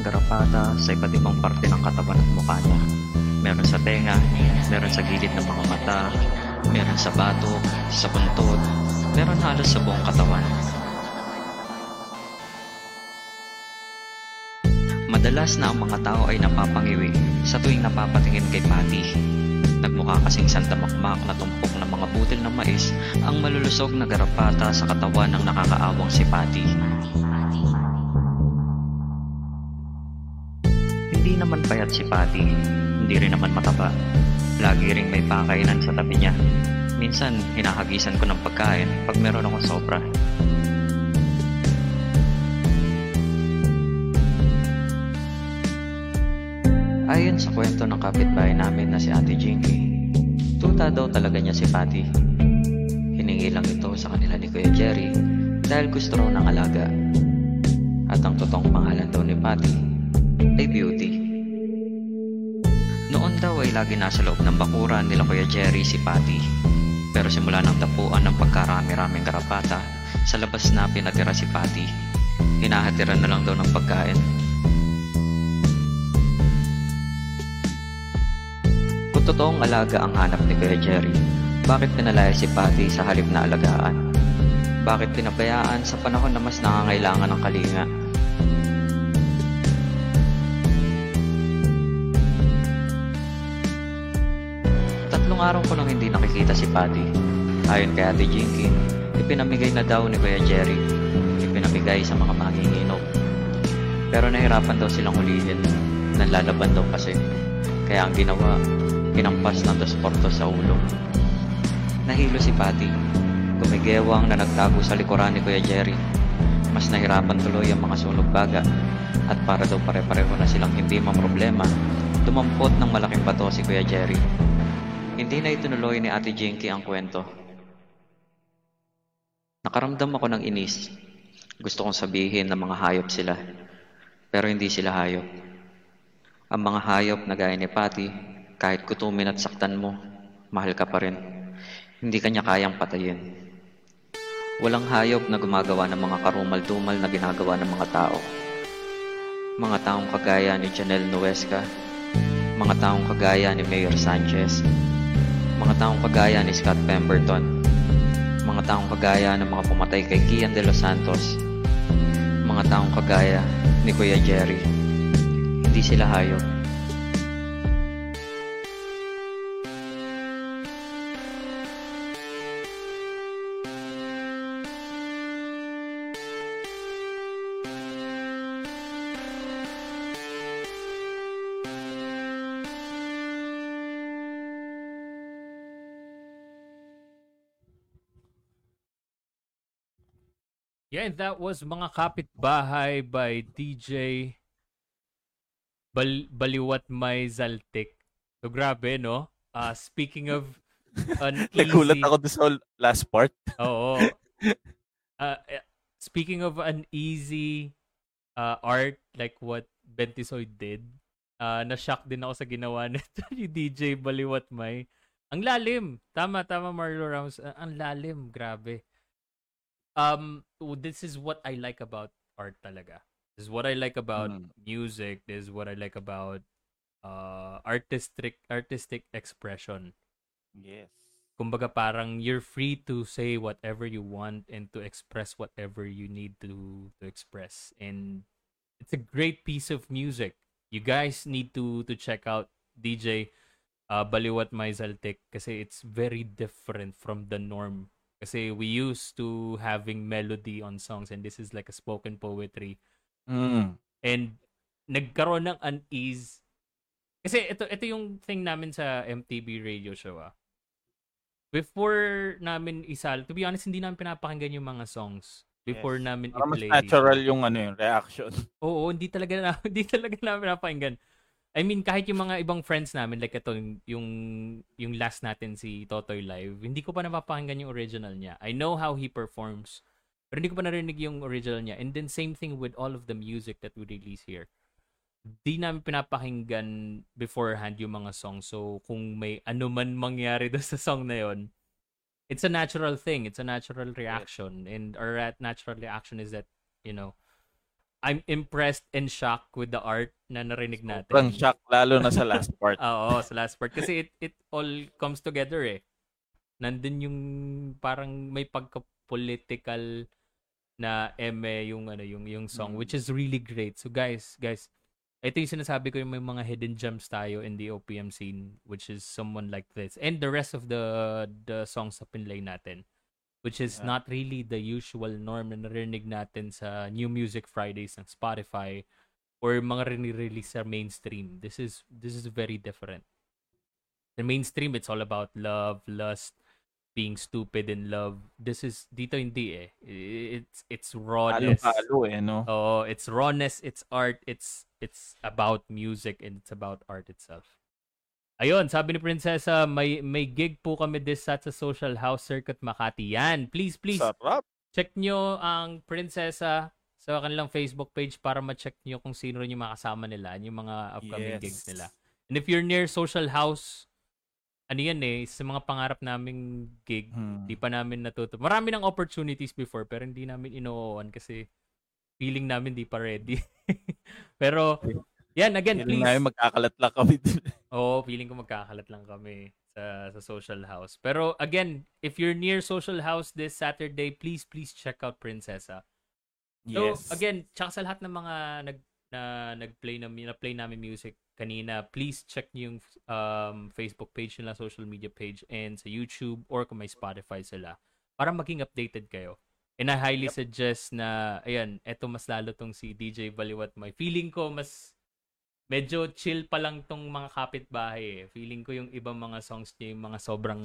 Garapata sa iba't ibang parte ng katawan at mukha niya. Meron sa tenga, meron sa gilid ng mga mata, meron sa batok, sa buntod, meron halos sa buong katawan. Madalas na ang mga tao ay napapangiwi sa tuwing napapatingin kay Patty. Nagmukha kasing sandamakmak na tumpok ng mga butil ng mais ang malulusog na garapata sa katawan ng nakakaawang si Patty. Hindi naman payat si Patty, hindi rin naman mataba. Lagi ring may pakainan sa tabi niya. Minsan, hinahagisan ko ng pagkain pag meron akong sobra. Ayon sa kwento ng kapitbahay namin na si Ate Jinky, tuta daw talaga niya si Patty. Hiningi lang ito sa kanila ni Kuya Jerry dahil gusto raw ng alaga. At ang totoong pangalan daw ni Patty ay Beauty. Daw ay lagi nasa loob ng bakuran nila Kuya Jerry si Patty. Pero simula ng tapuan ng pagkarami-raming karapata, sa labas na pinatira si Patty. Hinahatiran na lang daw ng pagkain. Kung totoong alaga ang hanap ni Kuya Jerry, bakit pinalaya si Patty sa halip na alagaan? Bakit pinabayaan sa panahon na mas nangangailangan ng kalinga? Tatlong araw ko nang hindi nakikita si Patty. Ayon kay Ate Jinky, ipinamigay na daw ni Kuya Jerry. Ipinamigay sa mga manginginom. Pero nahirapan daw silang hulihin. Nanlalaban daw kasi. Kaya ang ginawa, kinampas ng dos sa ulo. Nahilo si Patty. Gumigewang na nagtago sa likuran ni Kuya Jerry. Mas nahirapan tuloy ang mga sunog baga. At para daw pare-pareho na silang hindi mamroblema, dumampot ng malaking bato si Kuya Jerry. Hindi na itinuloy ni Ate Jinky ang kwento. Nakaramdam ako ng inis. Gusto kong sabihin na mga hayop sila. Pero hindi sila hayop. Ang mga hayop na gaya ni Patty, kahit kutumin at saktan mo, mahal ka pa rin. Hindi kanya kayang patayin. Walang hayop na gumagawa ng mga karumal-dumal na ginagawa ng mga tao. Mga taong kagaya ni Janelle Nuesca, mga taong kagaya ni Mayor Sanchez, mga taong kagaya ni Scott Pemberton, mga taong kagaya ng mga pumatay kay Kian de los Santos, mga taong kagaya ni Kuya Jerry. Hindi sila hayop. Yeah, and that was Mga Kapitbahay by DJ Bal Baliwat May Zaltik. So grabe, no? Uh, speaking of an Nagulat easy- ako doon sa last part. Oo. Uh, speaking of an easy uh, art like what Bentisoy did, uh, na-shock din ako sa ginawa nito ni DJ Baliwat May. Ang lalim. Tama, tama Marlo Ramos. Uh, ang lalim. Grabe. Um, this is what I like about art talaga. This is what I like about Mm. music. This is what I like about uh, artistic artistic expression Yes. kumbaga parang you're free to say whatever you want and to express whatever you need to to express and it's a great piece of music you guys need to to check out DJ uh, Baliwat Maizaltek kasi it's very different from the norm kasi we used to having melody on songs and this is like a spoken poetry Mm. and nagkaroon ng unease kasi ito ito yung thing namin sa MTV radio show ah before namin isal to be honest hindi namin pinapakinggan yung mga songs before Yes. namin Para mas i-play natural yung ano yung reaction. Oo, hindi talaga na hindi talaga namin pinapakinggan I mean kahit yung mga ibang friends namin like ito yung yung, last natin si Totoy live hindi ko pa napapakinggan yung original niya I know how he performs pero hindi ko pa narinig yung original niya and then same thing with all of the music that we release here di namin pinapakinggan beforehand yung mga song. So, kung may ano man mangyari doon sa song na yon, it's a natural thing. It's a natural reaction. And our ra- natural reaction is that, you know, I'm impressed and shocked with the art na narinig natin. Sobrang shock lalo na sa last part. Oo, sa last part. Kasi it, it all comes together eh. Nandun yung parang may pagka-political na eme yung ano yung yung song Mm. which is really great. So guys, guys, ito yung sinasabi ko yung may mga hidden gems tayo in the OPM scene which is someone like this and the rest of the the songs sa pinlay natin which is Yeah. not really the usual norm na narinig natin sa New Music Fridays ng Spotify or mga rini-release sa mainstream. This is this is very different. The mainstream it's all about love, lust, being stupid in love. This is dito hindi eh. It's it's rawness. Halo-halo eh, no? Oh, it's rawness, it's art, it's it's about music and it's about art itself. Ayun, sabi ni Prinsesa, may may gig po kami this Sat sa Social House Circuit Makati. Yan, please, please, Sarap. check nyo ang Prinsesa sa kanilang Facebook page para ma-check nyo kung sino rin yung mga kasama nila, yung mga upcoming Yes. gigs nila. And if you're near Social House, ano yan eh, sa mga pangarap naming gig, Hmm. di pa namin natuto. Marami ng opportunities before pero hindi namin inoowan kasi feeling namin di pa ready. pero yan again Feeling please. namin magkakalat lang kami. Oo, feeling ko magkakalat lang kami sa sa Social House. Pero again, if you're near Social House this Saturday, please please check out Prinsesa. So yes. again, tsaka sa lahat ng mga nag na nag-play na na-play namin music kanina, please check niyo yung um, Facebook page nila, social media page and sa YouTube or kung may Spotify sila para maging updated kayo. And I highly suggest na ayan, eto mas lalo tong si DJ Baliwat May. Feeling ko mas medyo chill pa lang tong mga kapitbahay eh. Feeling ko yung ibang mga songs niya yung mga sobrang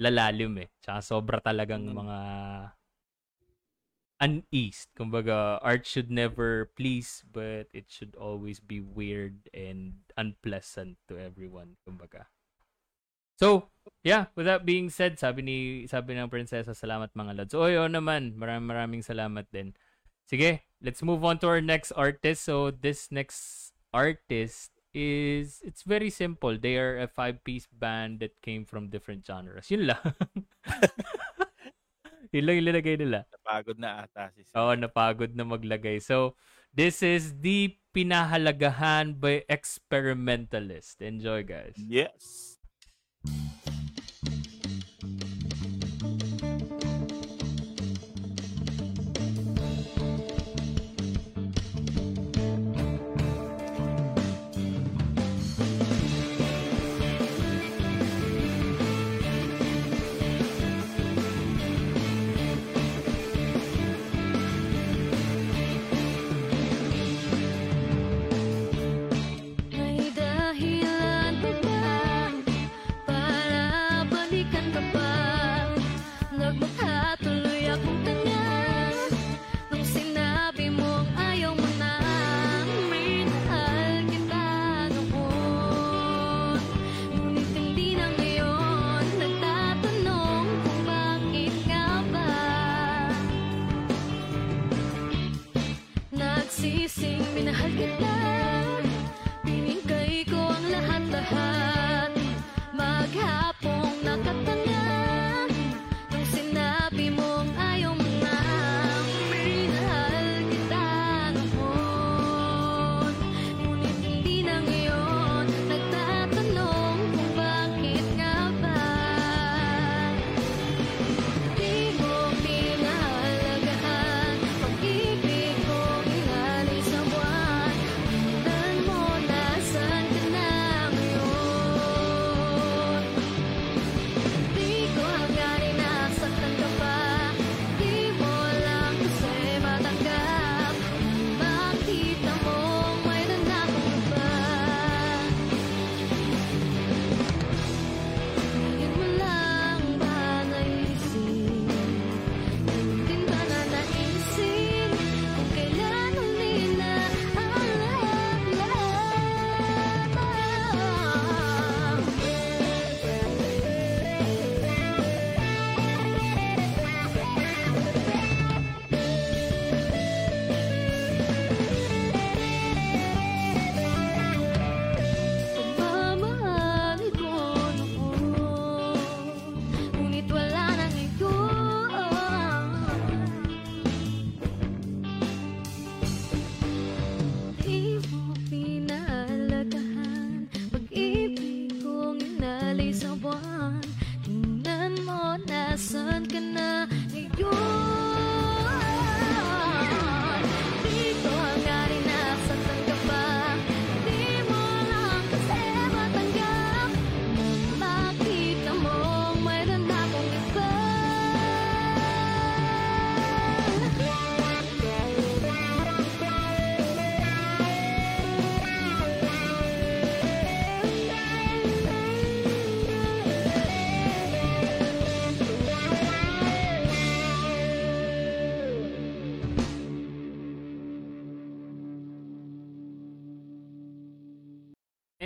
lalalim eh. Tsaka sobra talagang Mm. mga uneased. Kumbaga, art should never please, but it should always be weird and unpleasant to everyone. Kumbaga. So, yeah, with that being said, sabi ni sabi ng prinsesa, salamat mga lads. Oy, oo naman, maraming maraming salamat din. Sige, let's move on to our next artist. So, this next artist is it's very simple. They are a five-piece band that came from different genres. Yun lang. Yun lang linagay nila. Napagod na ata si Oo, napagod na maglagay. So, this is the pinahalagahan by experimentalist. Enjoy, guys. Yes.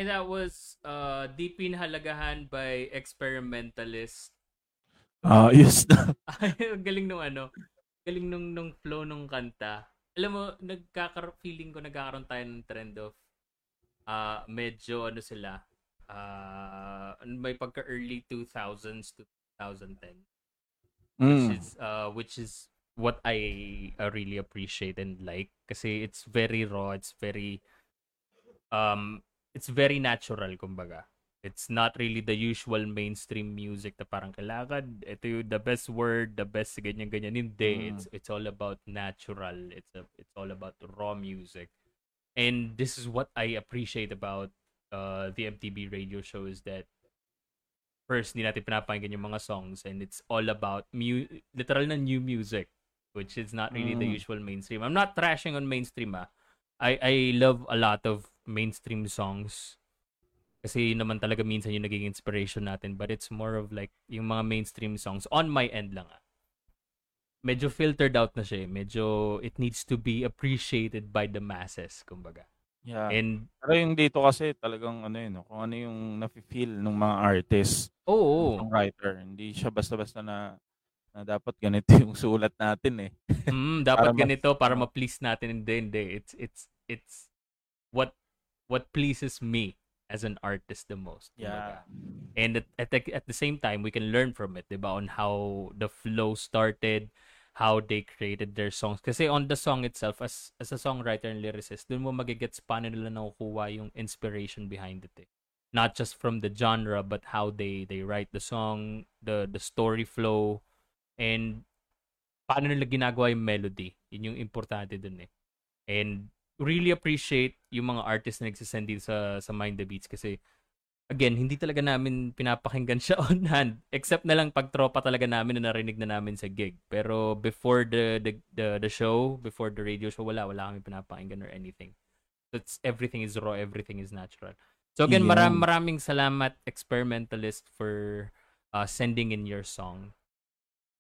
And that was uh, Deep in Halagahan by Experimentalist. Ah, yes na. Ang galing nung ano, galing nung, nung flow nung kanta. Alam mo, nagkakar feeling ko nagkakaroon tayo ng trend of uh, medyo ano sila, uh, may pagka early 2000s to 2010 which Mm. is uh which is what I uh, really appreciate and like kasi it's very raw it's very um it's very natural kumbaga it's not really the usual mainstream music na parang kailangan ito yung the best word the best ganyan ganyan hindi Mm. it's it's all about natural it's a, it's all about raw music and this is what I appreciate about uh the MTV radio show is that first, hindi natin pinapakinggan yung mga songs and it's all about mu- literal na new music which is not really the Mm. usual mainstream. I'm not trashing on mainstream ah. I I love a lot of mainstream songs. Kasi yun naman talaga minsan yung naging inspiration natin but it's more of like yung mga mainstream songs on my end lang ah. Medyo filtered out na siya eh. Medyo it needs to be appreciated by the masses kumbaga. Yeah. And Pero yung dito kasi talagang ano yun, kung ano yung nafe-feel ng mga artist, oo. ng writer. Hindi siya basta-basta na na dapat ganito yung sulat natin eh. Mm, dapat Para ma- ganito para ma-please natin hindi hindi it's it's it's what what pleases me as an artist the most. kumbaga. And at, at the, at the same time we can learn from it, 'di ba, on how the flow started, how they created their songs. Kasi on the song itself as as a songwriter and lyricist, dun mo magigets paano nila nakukuha yung inspiration behind it. Eh. Not just from the genre but how they they write the song, the the story flow and paano nila ginagawa yung melody. Yun yung importante dun eh. And really appreciate yung mga artists na nagsisend dito sa, sa Mind the Beats kasi again, hindi talaga namin pinapakinggan siya on hand. Except na lang pag tropa talaga namin na narinig na namin sa gig. Pero before the the the, the show, before the radio show, wala. Wala kami pinapakinggan or anything. It's, everything is raw, everything is natural. So again, Yeah. maram, maraming salamat Experimentalist for uh, sending in your song.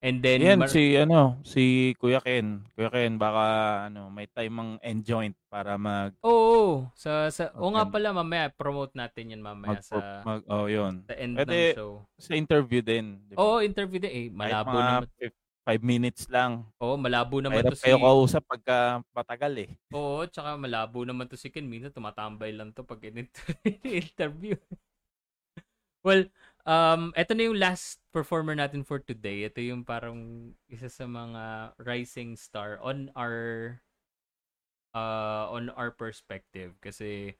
And then, Yan, mar- si ano, si Kuya Ken. Kuya Ken, baka ano, may time ang end joint para mag Oo, sa sa o nga Okay. pala mamaya promote natin 'yan mamaya mag, sa mag oh, yun. sa end Pwede- ng show. Sa interview din, di ba? Oo, interview din eh. Malabo naman. fif- five minutes lang. Oo, malabo naman Mahirap to si kayo kausap pagka matagal eh. Oo, tsaka malabo naman to si Ken. Minsan tumatambay lang to pag in- interview. well, um, eto na yung last performer natin for today. Ito yung parang isa sa mga rising star on our uh, on our perspective kasi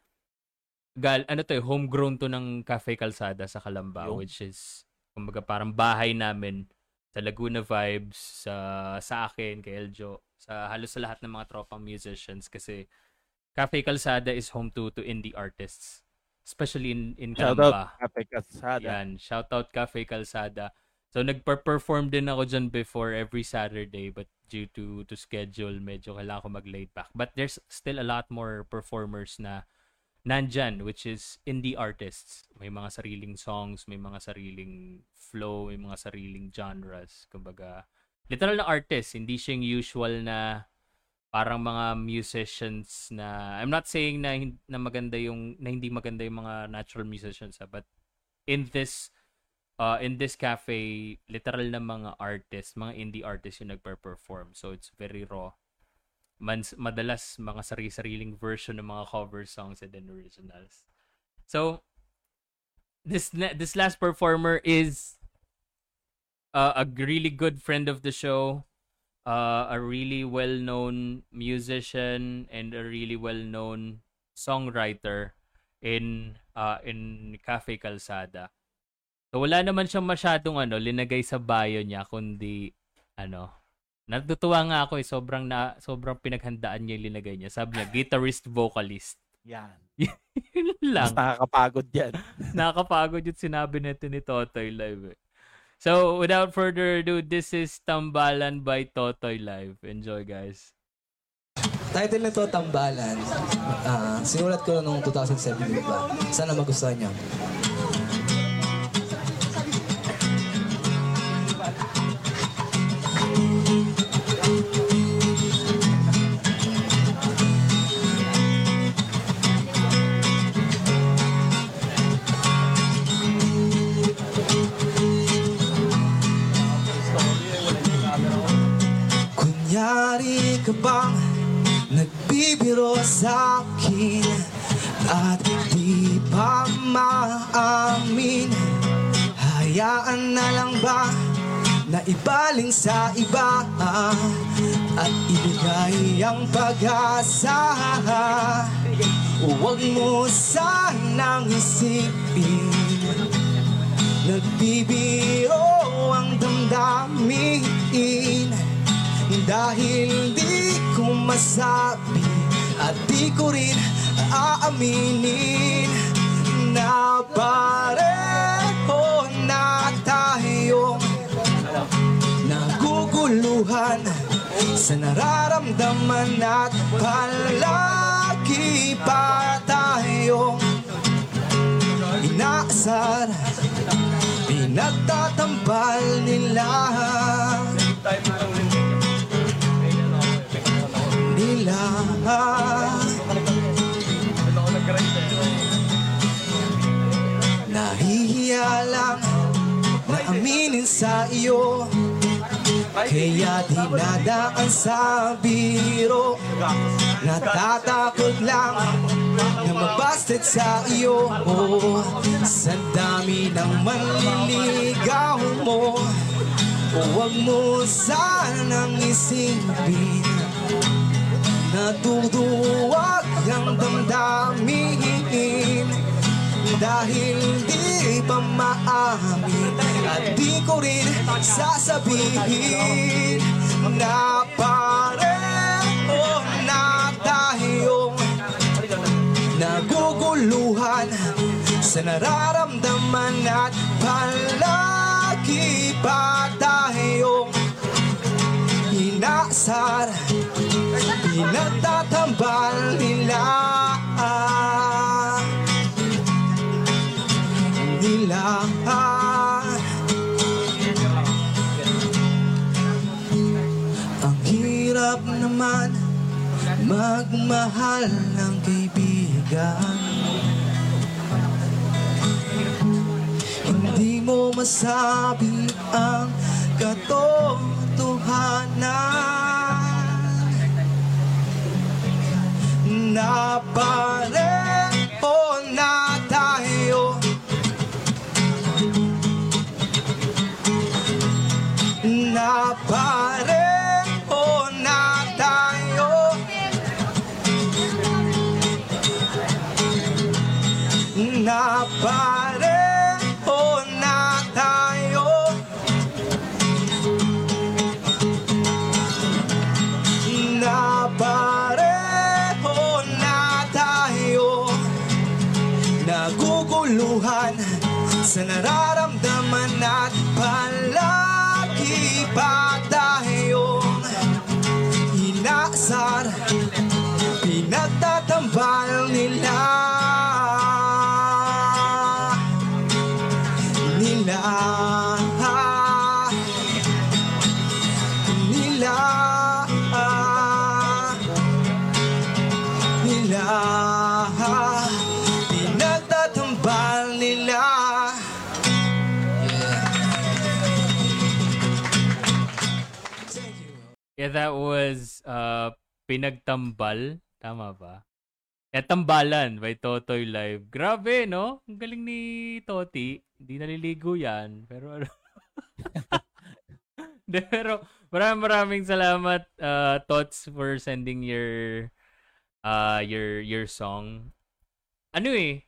gal ano to eh, homegrown to ng Cafe Calzada sa Calamba Yung. which is kumbaga parang bahay namin sa Laguna vibes sa sa akin kay Eljo sa halos sa lahat ng mga tropang musicians kasi Cafe Calzada is home to to indie artists especially in in Shout Calamba out Ate Kasada. yan, shout out Cafe Calzada. So nagper-perform din ako dyan before every Saturday but due to to schedule medyo kailangan ko mag-laid back. But there's still a lot more performers na nandyan which is indie artists. May mga sariling songs, may mga sariling flow, may mga sariling genres. Kumbaga, literal na artist, hindi siya yung usual na parang mga musicians na I'm not saying na na maganda yung na hindi maganda yung mga natural musicians ah, but in this uh in this cafe literal na mga artists mga indie artists yung nagper-perform so it's very raw. Mans, madalas mga sarili-sariling version ng mga cover songs and then originals. So this this last performer is uh, a really good friend of the show uh, a really well-known musician and a really well-known songwriter in uh, in Cafe Calzada. So wala naman siyang masyadong ano linagay sa bio niya kundi ano Natutuwa nga ako eh sobrang na sobrang pinaghandaan niya yung linagay niya. Sabi niya guitarist vocalist. Yan. Yun Mas lang. nakakapagod yan. Nakakapagod yung sinabi nito ni Totoy Live. Eh. So, without further ado, this is Tambalan by Totoy Live. Enjoy, guys. Title nito, Tambalan. Ah, sinulat ko noong 2007, di ba? Sana magustuhan niyo. Ka bang nagbibiro sa akin At di pa maamin? Hayaan na lang ba na ibaling sa iba At ibigay ang pag-asa? Huwag mo sanang isipin. Nagbibiro ang damdamin Dahil di ko masabi At di ko rin aaminin Na pareho na tayong Naguguluhan sa nararamdaman at palagi pa tayong inaasar Pinagtatambal nila Nila Nahihiya lang na aminin sa iyo. Kaya dinadaan sa biro. Natatakot lang na mabasted sa iyo. Sa dami ng manliligaw mo Huwag mo sanang isipin Natutuwag ang damdamin Dahil di pa maamin At di ko rin sasabihin Na pareho na tayong Naguguluhan sa nararamdaman At palagi pa tayong Inaasar Pinagtatambal nila. Nila. Ang hirap naman Magmahal ng kaibigan. Hindi mo masabi ang katotohanan. Na pareho na tayo. Na pareho na tayo. Na pareho sa nararamdaman at palagi pa tayong inaasar Pinagtatambal nila Yeah, that was uh, Pinagtambal. Tama ba? Yeah, Tambalan by Totoy Live. Grabe, no? Ang galing ni Toti. Hindi naliligo yan. Pero ano? De, pero maraming maraming salamat uh, Tots for sending your uh, your your song. Ano eh,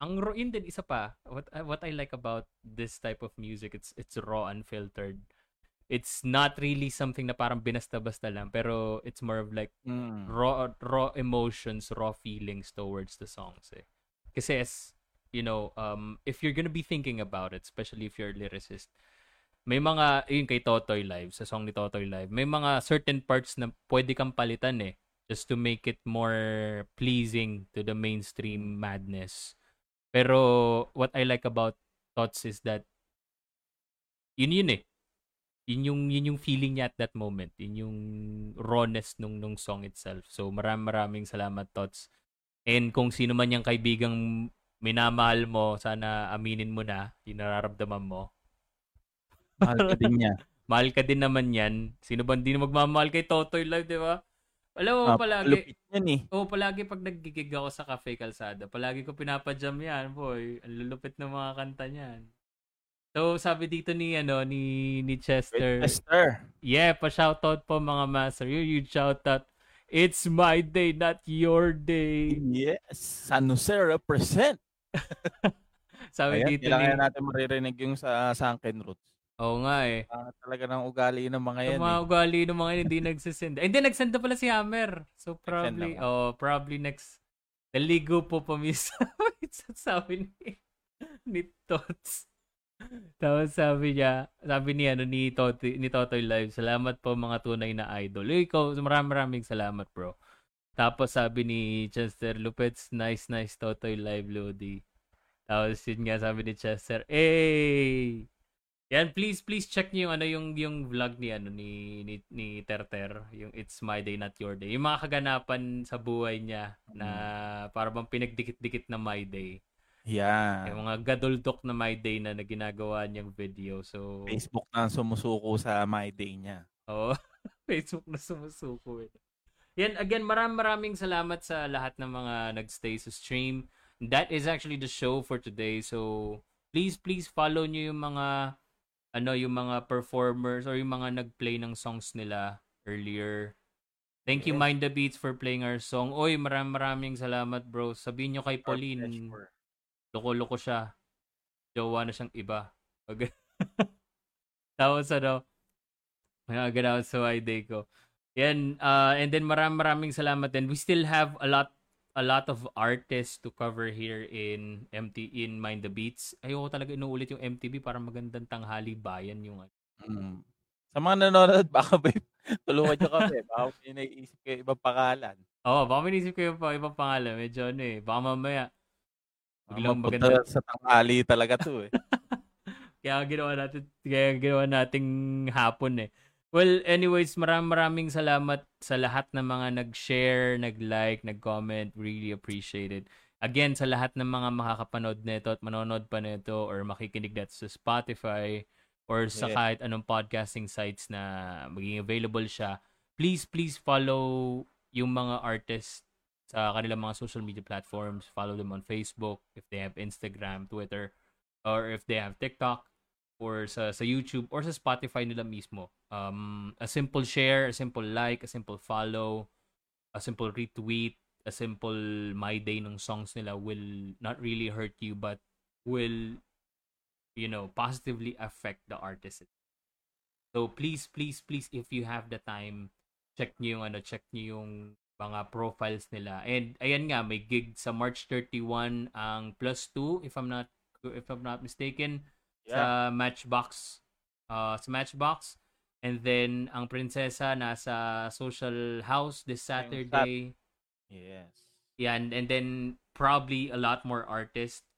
ang raw din isa pa. What what I like about this type of music, it's it's raw unfiltered. It's not really something na parang binasta-basta lang, pero it's more of like Mm. raw raw emotions, raw feelings towards the songs eh. Kasi as you know, um if you're gonna be thinking about it, especially if you're a lyricist, may mga yun kay Totoy Live, sa song ni Totoy Live, may mga certain parts na pwede kang palitan eh just to make it more pleasing to the mainstream madness. Pero what I like about Thoughts is that yun yun eh. Yun yung, yun yung feeling niya at that moment. Yun yung rawness nung, nung song itself. So maraming maraming salamat Thoughts. And kung sino man yung kaibigang minamahal mo, sana aminin mo na yung nararamdaman mo. Mahal ka din niya. Mahal ka din naman yan. Sino ba hindi magmamahal kay Totoy Live, di ba? Alam mo, Ah, palagi, lupit yan eh. Oo, palagi pag naggigig ako sa Cafe Calzada, palagi ko pinapajam yan, boy. Ang lulupit ng mga kanta niyan. So, sabi dito ni, ano, ni, ni Chester. Chester. Yeah, pa-shoutout po mga master. You, you shoutout. It's my day, not your day. Yes. San Jose represent. Sabi Ayan, dito ni... kailangan natin maririnig yung sa Sunken Roots. Oo nga eh. Pangit talaga ng ugali ng mga yan Yung mga eh. ugali ng mga yun, hindi nagsisend. Eh, Hindi, nagsend na pala si Hammer. So, probably, oh, probably next, naligo po pa miss. sabi ni, ni Tots. Tapos sabi niya, sabi ni, ano, ni, Totoy, ni Totoy Live, salamat po mga tunay na idol. Eh, ikaw, maraming maraming salamat bro. Tapos sabi ni Chester Lupets, nice, nice Totoy Live, Lodi. Tapos yun nga sabi ni Chester, hey! Yan, please, please check niyo yung ano yung yung vlog ni ano ni ni, ni Terter, yung It's My Day Not Your Day. Yung mga kaganapan sa buhay niya na para bang pinagdikit-dikit na My Day. Yan. Yung mga gaduldok na My Day na, na ginagawa niyang video. So, Facebook na sumusuko sa My Day niya. Oo. Facebook na sumusuko eh. Yan, again, maraming maraming salamat sa lahat ng mga nagstay sa stream. That is actually the show for today. So, please, please follow nyo yung mga ano, yung mga performers or yung mga nag-play ng songs nila earlier. Thank you. Mind the Beats, for playing our song. Oy, maraming maraming salamat, bro. Sabihin nyo kay Pauline. Loko-loko siya. Jowa na siyang iba. Pag- Tapos ano, mga ganaw sa my day ko. Yan, uh, and then maraming maraming salamat din. We still have a lot a lot of artists to cover here in MT in Mind the Beats. Ayoko talaga inuulit yung MTV para magandang tanghali bayan yung ano. Mm. Sa mga nanonood, baka may tulungan nyo kami. Baka may naiisip kayo ibang pangalan. Oo, oh, baka minisip ko yung pa, ibang pangalan. Medyo ano eh. Baka mamaya. Biglang Mapunta maganda. sa tanghali talaga to eh. Kaya ginawa natin, kaya ginawa nating hapon eh. Well, anyways, maraming maraming salamat sa lahat ng mga nag-share, nag-like, nag-comment. Really appreciate it. Again, sa lahat ng mga makakapanood nito at manonood pa nito or makikinig dito sa Spotify or sa Yeah. kahit anong podcasting sites na maging available siya, please, please follow yung mga artists sa kanilang mga social media platforms. Follow them on Facebook if they have Instagram, Twitter, or if they have TikTok or sa sa YouTube or sa Spotify nila mismo. Um, a simple share, a simple like, a simple follow, a simple retweet, a simple my day ng songs nila will not really hurt you but will you know positively affect the artist. So please please please if you have the time check niyo yung ano check niyo yung mga profiles nila. And ayan nga may gig sa March 31 ang plus 2 if I'm not if I'm not mistaken sa Matchbox uh, sa Matchbox. And then ang prinsesa nasa Social House this Saturday. Yes. yan and then probably a lot more artists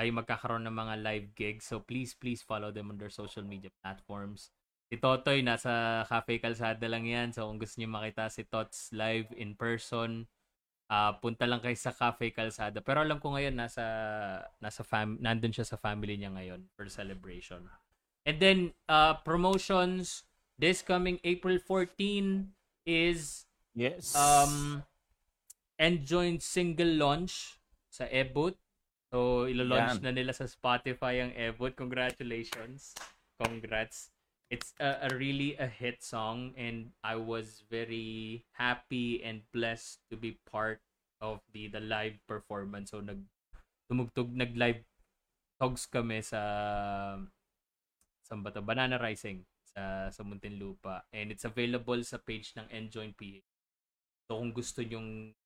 ay magkakaroon ng mga live gigs. So please please follow them on their social media platforms si Totoy nasa Cafe Calzada lang yan so kung gusto niyo makita si Tots live in person ah punta lang kayo sa Cafe Calzada pero alam ko ngayon nasa nasa fam nandun siya sa family niya ngayon for celebration and then uh, promotions this coming April 14 is Yes. um and joined single launch sa Eboot. So ilo-launch Yan. na nila sa Spotify ang Eboot. Congratulations. Congrats. It's a, a really a hit song and I was very happy and blessed to be part of the the live performance. So nag tumugtog nag-live togs kami sa saan ba to? Banana Rising sa sa Muntinlupa and it's available sa page ng Enjoy PH. So kung gusto nyong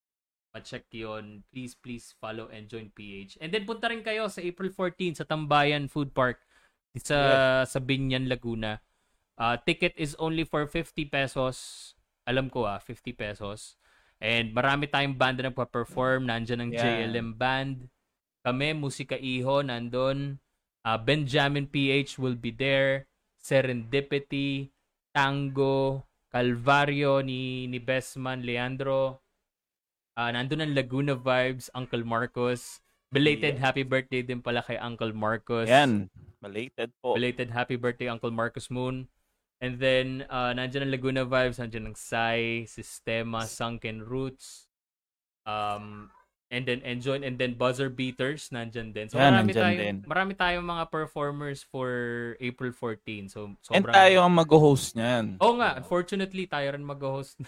ma-check yon please, please follow join PH. And then punta rin kayo sa April 14 sa Tambayan Food Park sa sa Binyan, Laguna. Uh, ticket is only for 50 pesos. Alam ko ah, 50 pesos. And marami tayong banda na perform Nandiyan ang Yeah. JLM Band. Kami, Musika Iho, nandun. Uh, Benjamin PH will be there. Serendipity, Tango, Calvario ni, ni Bestman, Leandro. Ah, nandun ang Laguna Vibes, Uncle Marcos. Belated Yes. happy birthday din pala kay Uncle Marcos. Yan. Belated po. Belated happy birthday, Uncle Marcos Moon. And then, uh, nandiyan ang Laguna Vibes, nandiyan ang Sai, Sistema, Sunken Roots, um, and then Enjoy, and then Buzzer Beaters, nandiyan din. So, Yan, marami tayong, din. marami tayong mga performers for April 14. So, And sobrang... tayo ang mag-host niyan. Oo nga, unfortunately, tayo rin mag-host.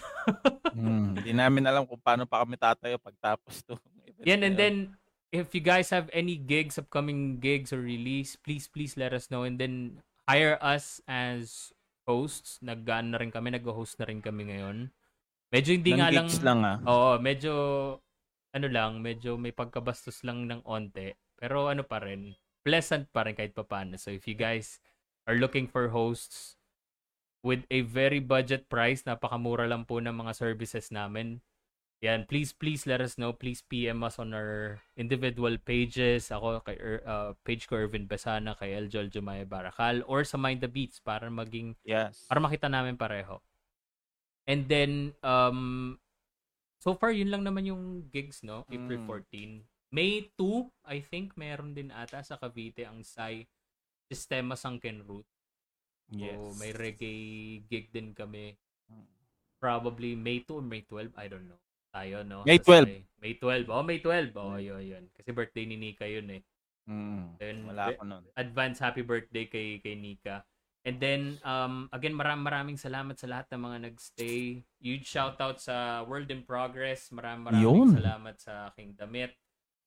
Hmm, Hindi namin alam kung paano pa kami tatayo pagtapos to. Yan, and then, if you guys have any gigs, upcoming gigs or release, please, please let us know. And then, hire us as hosts. Nag-ano na rin kami, nag-host na rin kami ngayon. Medyo hindi Ilang nga lang, lang ah. oo, medyo, ano lang, medyo may pagkabastos lang ng onte. Pero ano pa rin, pleasant pa rin kahit papaano. So, if you guys are looking for hosts with a very budget price, napakamura lang po ng mga services namin. Yan, please, please let us know. Please PM us on our individual pages. Ako, kay, Er- uh, page ko, Irvin Besana, kay El Jol Jumaya Barakal, or sa Mind the Beats para maging, Yes. para makita namin pareho. And then, um, so far, yun lang naman yung gigs, no? April Mm. 14. May 2, I think, meron din ata sa Cavite ang Sai Sistema Sunken Root. Yes. So, may reggae gig din kami. Mm. Probably May 2 or May 12, I don't know. Tayo, no? May Sa 12. Sai. May 12. Oh, May 12. Oh, yun, yun. Kasi birthday ni Nika yun eh. Mm, Then, wala ako nun. advance happy birthday kay kay Nika. And then um again maraming maraming salamat sa lahat ng mga nagstay. Huge shout out sa World in Progress. Maraming maraming Yun. salamat sa aking damit.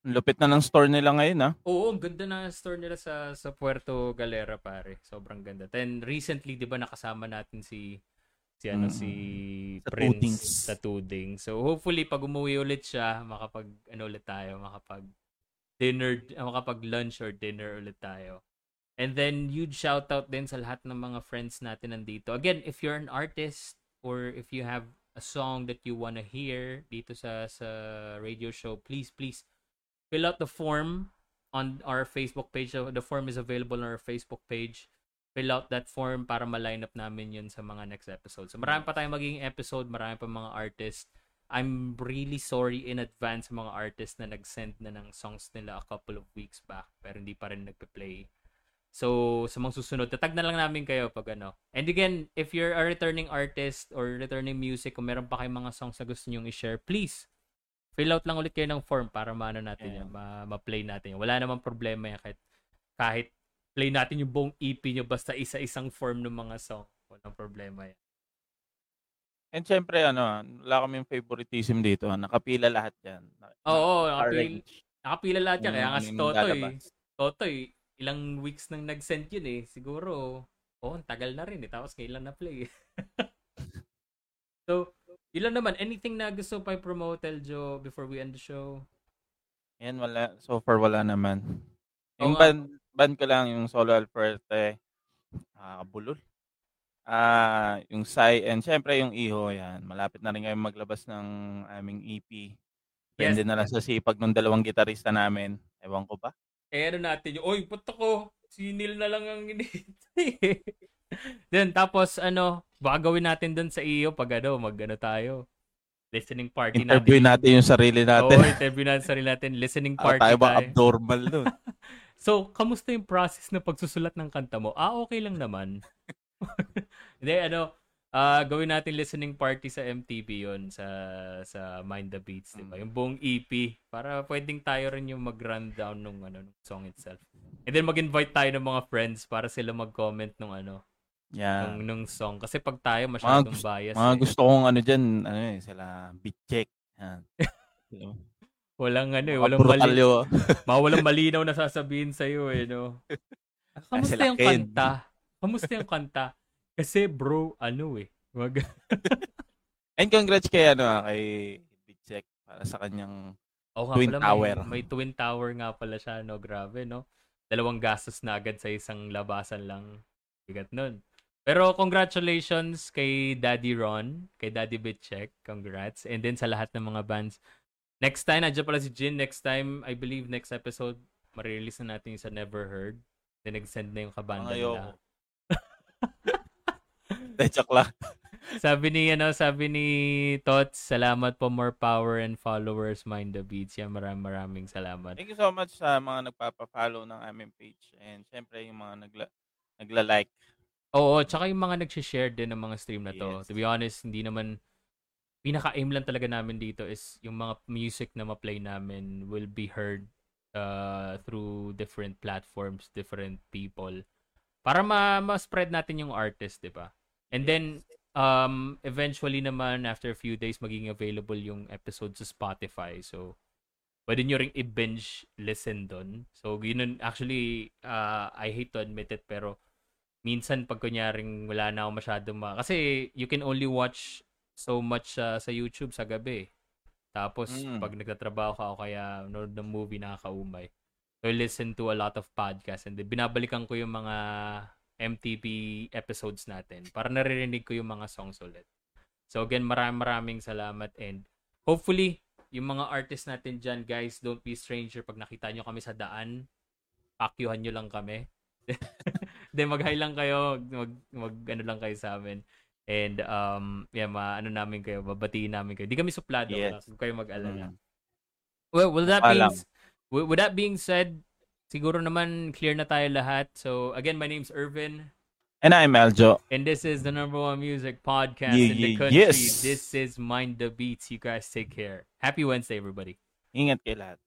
Lupit na ng store nila ngayon ah. Oo, ang ganda na store nila sa sa Puerto Galera pare. Sobrang ganda. Then recently 'di ba nakasama natin si si ano Mm. si Sa Prince Tudings. sa Tuding. So hopefully pag umuwi ulit siya, makapag ano ulit tayo, makapag dinner, ah, makapag lunch or dinner ulit tayo. And then huge shout out din sa lahat ng mga friends natin nandito. Again, if you're an artist or if you have a song that you wanna hear dito sa sa radio show, please please fill out the form on our Facebook page. The form is available on our Facebook page. Fill out that form para ma-line up namin yun sa mga next episode. So marami pa tayong magiging episode, marami pa mga artist. I'm really sorry in advance sa mga artist na nag-send na ng songs nila a couple of weeks back pero hindi pa rin nagpe-play. So, sa mga susunod, tatag na lang namin kayo pag ano. And again, if you're a returning artist or returning music, kung meron pa kayong mga songs na gusto nyong i-share, please, fill out lang ulit kayo ng form para maano natin Yeah. yan, ma- ma-play natin yan. Wala namang problema yan kahit, kahit play natin yung buong EP nyo basta isa-isang form ng mga song. Walang problema yan. And syempre, ano, wala kaming favoritism dito. Nakapila lahat yan. Oo, na- nakapil, arrange. nakapila lahat yan. Kaya nga si Totoy. Totoy, ilang weeks nang nag-send yun eh. Siguro, oh, ang tagal na rin eh. Tapos kailan na play. so, ilan naman, anything na gusto pa i-promote, Eljo, before we end the show? Yan, wala. So far, wala naman. Yung nga. band, band ko lang, yung solo Alferte, ah, bulol. Ah, yung Sai, and syempre yung Iho, yan. Malapit na rin ngayon maglabas ng aming EP. Depende Yes. na lang sa sipag ng dalawang gitarista namin. Ewan ko ba? Eh, ano natin yung, oy, puto ko, si Neil na lang ang inihintay. Then, tapos, ano, baka gawin natin dun sa iyo pag ano, mag ano tayo. Listening party Interview natin yung sarili natin. Oo, interview natin sa sarili natin. Listening party tayo tayo. ba abnormal nun? So, kamusta yung process na pagsusulat ng kanta mo? Ah, okay lang naman. Hindi, ano, ah gawin natin listening party sa MTV yon sa sa Mind the Beats, di ba? Mm. Yung buong EP para pwedeng tayo rin yung mag-run down nung ano nung song itself. And then mag-invite tayo ng mga friends para sila mag-comment nung ano, Yan. nung, nung song kasi pag tayo masyadong gusto- bias. Mga eh. gusto kong ano dyan, ano eh, sila beat check. Yan. Walang ano eh, walang mali, brutalyo. mga walang malinaw na sasabihin sa iyo eh, no. Kamusta sila yung kanta? Kamusta yung kanta? Kasi bro, ano eh. Wag. And congrats kay, ano, ah, kay beat check para sa kanyang Oh, nga Twin pala, Tower. May, may twin tower nga pala siya, no? Grabe, no? Dalawang gastos na agad sa isang labasan lang. Bigat nun. Pero congratulations kay Daddy Ron, kay Daddy Bitcheck. Congrats. And then sa lahat ng mga bands. Next time, nandiyan pala si Jin. Next time, I believe next episode, marirelease na natin yung sa Never Heard. Then nag-send na yung kabanda Ayoko. nila. De, joke lang. sabi ni ano, sabi ni Tots, salamat po more power and followers mind the beats. Yan maraming maraming salamat. Thank you so much sa mga nagpapa-follow ng aming page. And syempre yung mga nagla nagla-like. Oo, tsaka yung mga nag-share din ng mga stream na to. Yes. To be honest, hindi naman pinaka-aim lang talaga namin dito is yung mga music na ma-play namin will be heard uh, through different platforms, different people. Para ma- ma-spread natin yung artist, di ba? And then, um, eventually naman, after a few days, magiging available yung episode sa Spotify. So, pwede nyo ring i-binge listen doon. So, yun, actually, uh, I hate to admit it, pero minsan pag kunyaring wala na ako masyadong ma... Kasi you can only watch so much uh, sa YouTube sa gabi. Tapos, Mm. pag nagtatrabaho ka o kaya nanonood ng movie, nakakaumay. So, I listen to a lot of podcasts and then binabalikan ko yung mga MTV episodes natin para naririnig ko yung mga songs ulit. So, again, maraming maraming salamat and hopefully, yung mga artists natin dyan, guys, don't be stranger pag nakita nyo kami sa daan, pakyuhan nyo lang kami. Then mag-hi lang kayo, mag, mag ano lang kayo sa amin. And um yeah, ma ano namin kayo, babatiin namin kayo. Di kami suplado, Yes. yes. kayo mag-alala. Mm. Well, with that being Paalam. with, that being said, siguro naman clear na tayo lahat. So again, my name's Irvin And I'm Aljo. and this is the number one music podcast Ye- in the country. yes. This is Mind the Beats. You guys take care. Happy Wednesday, everybody. Ingat kayo lahat.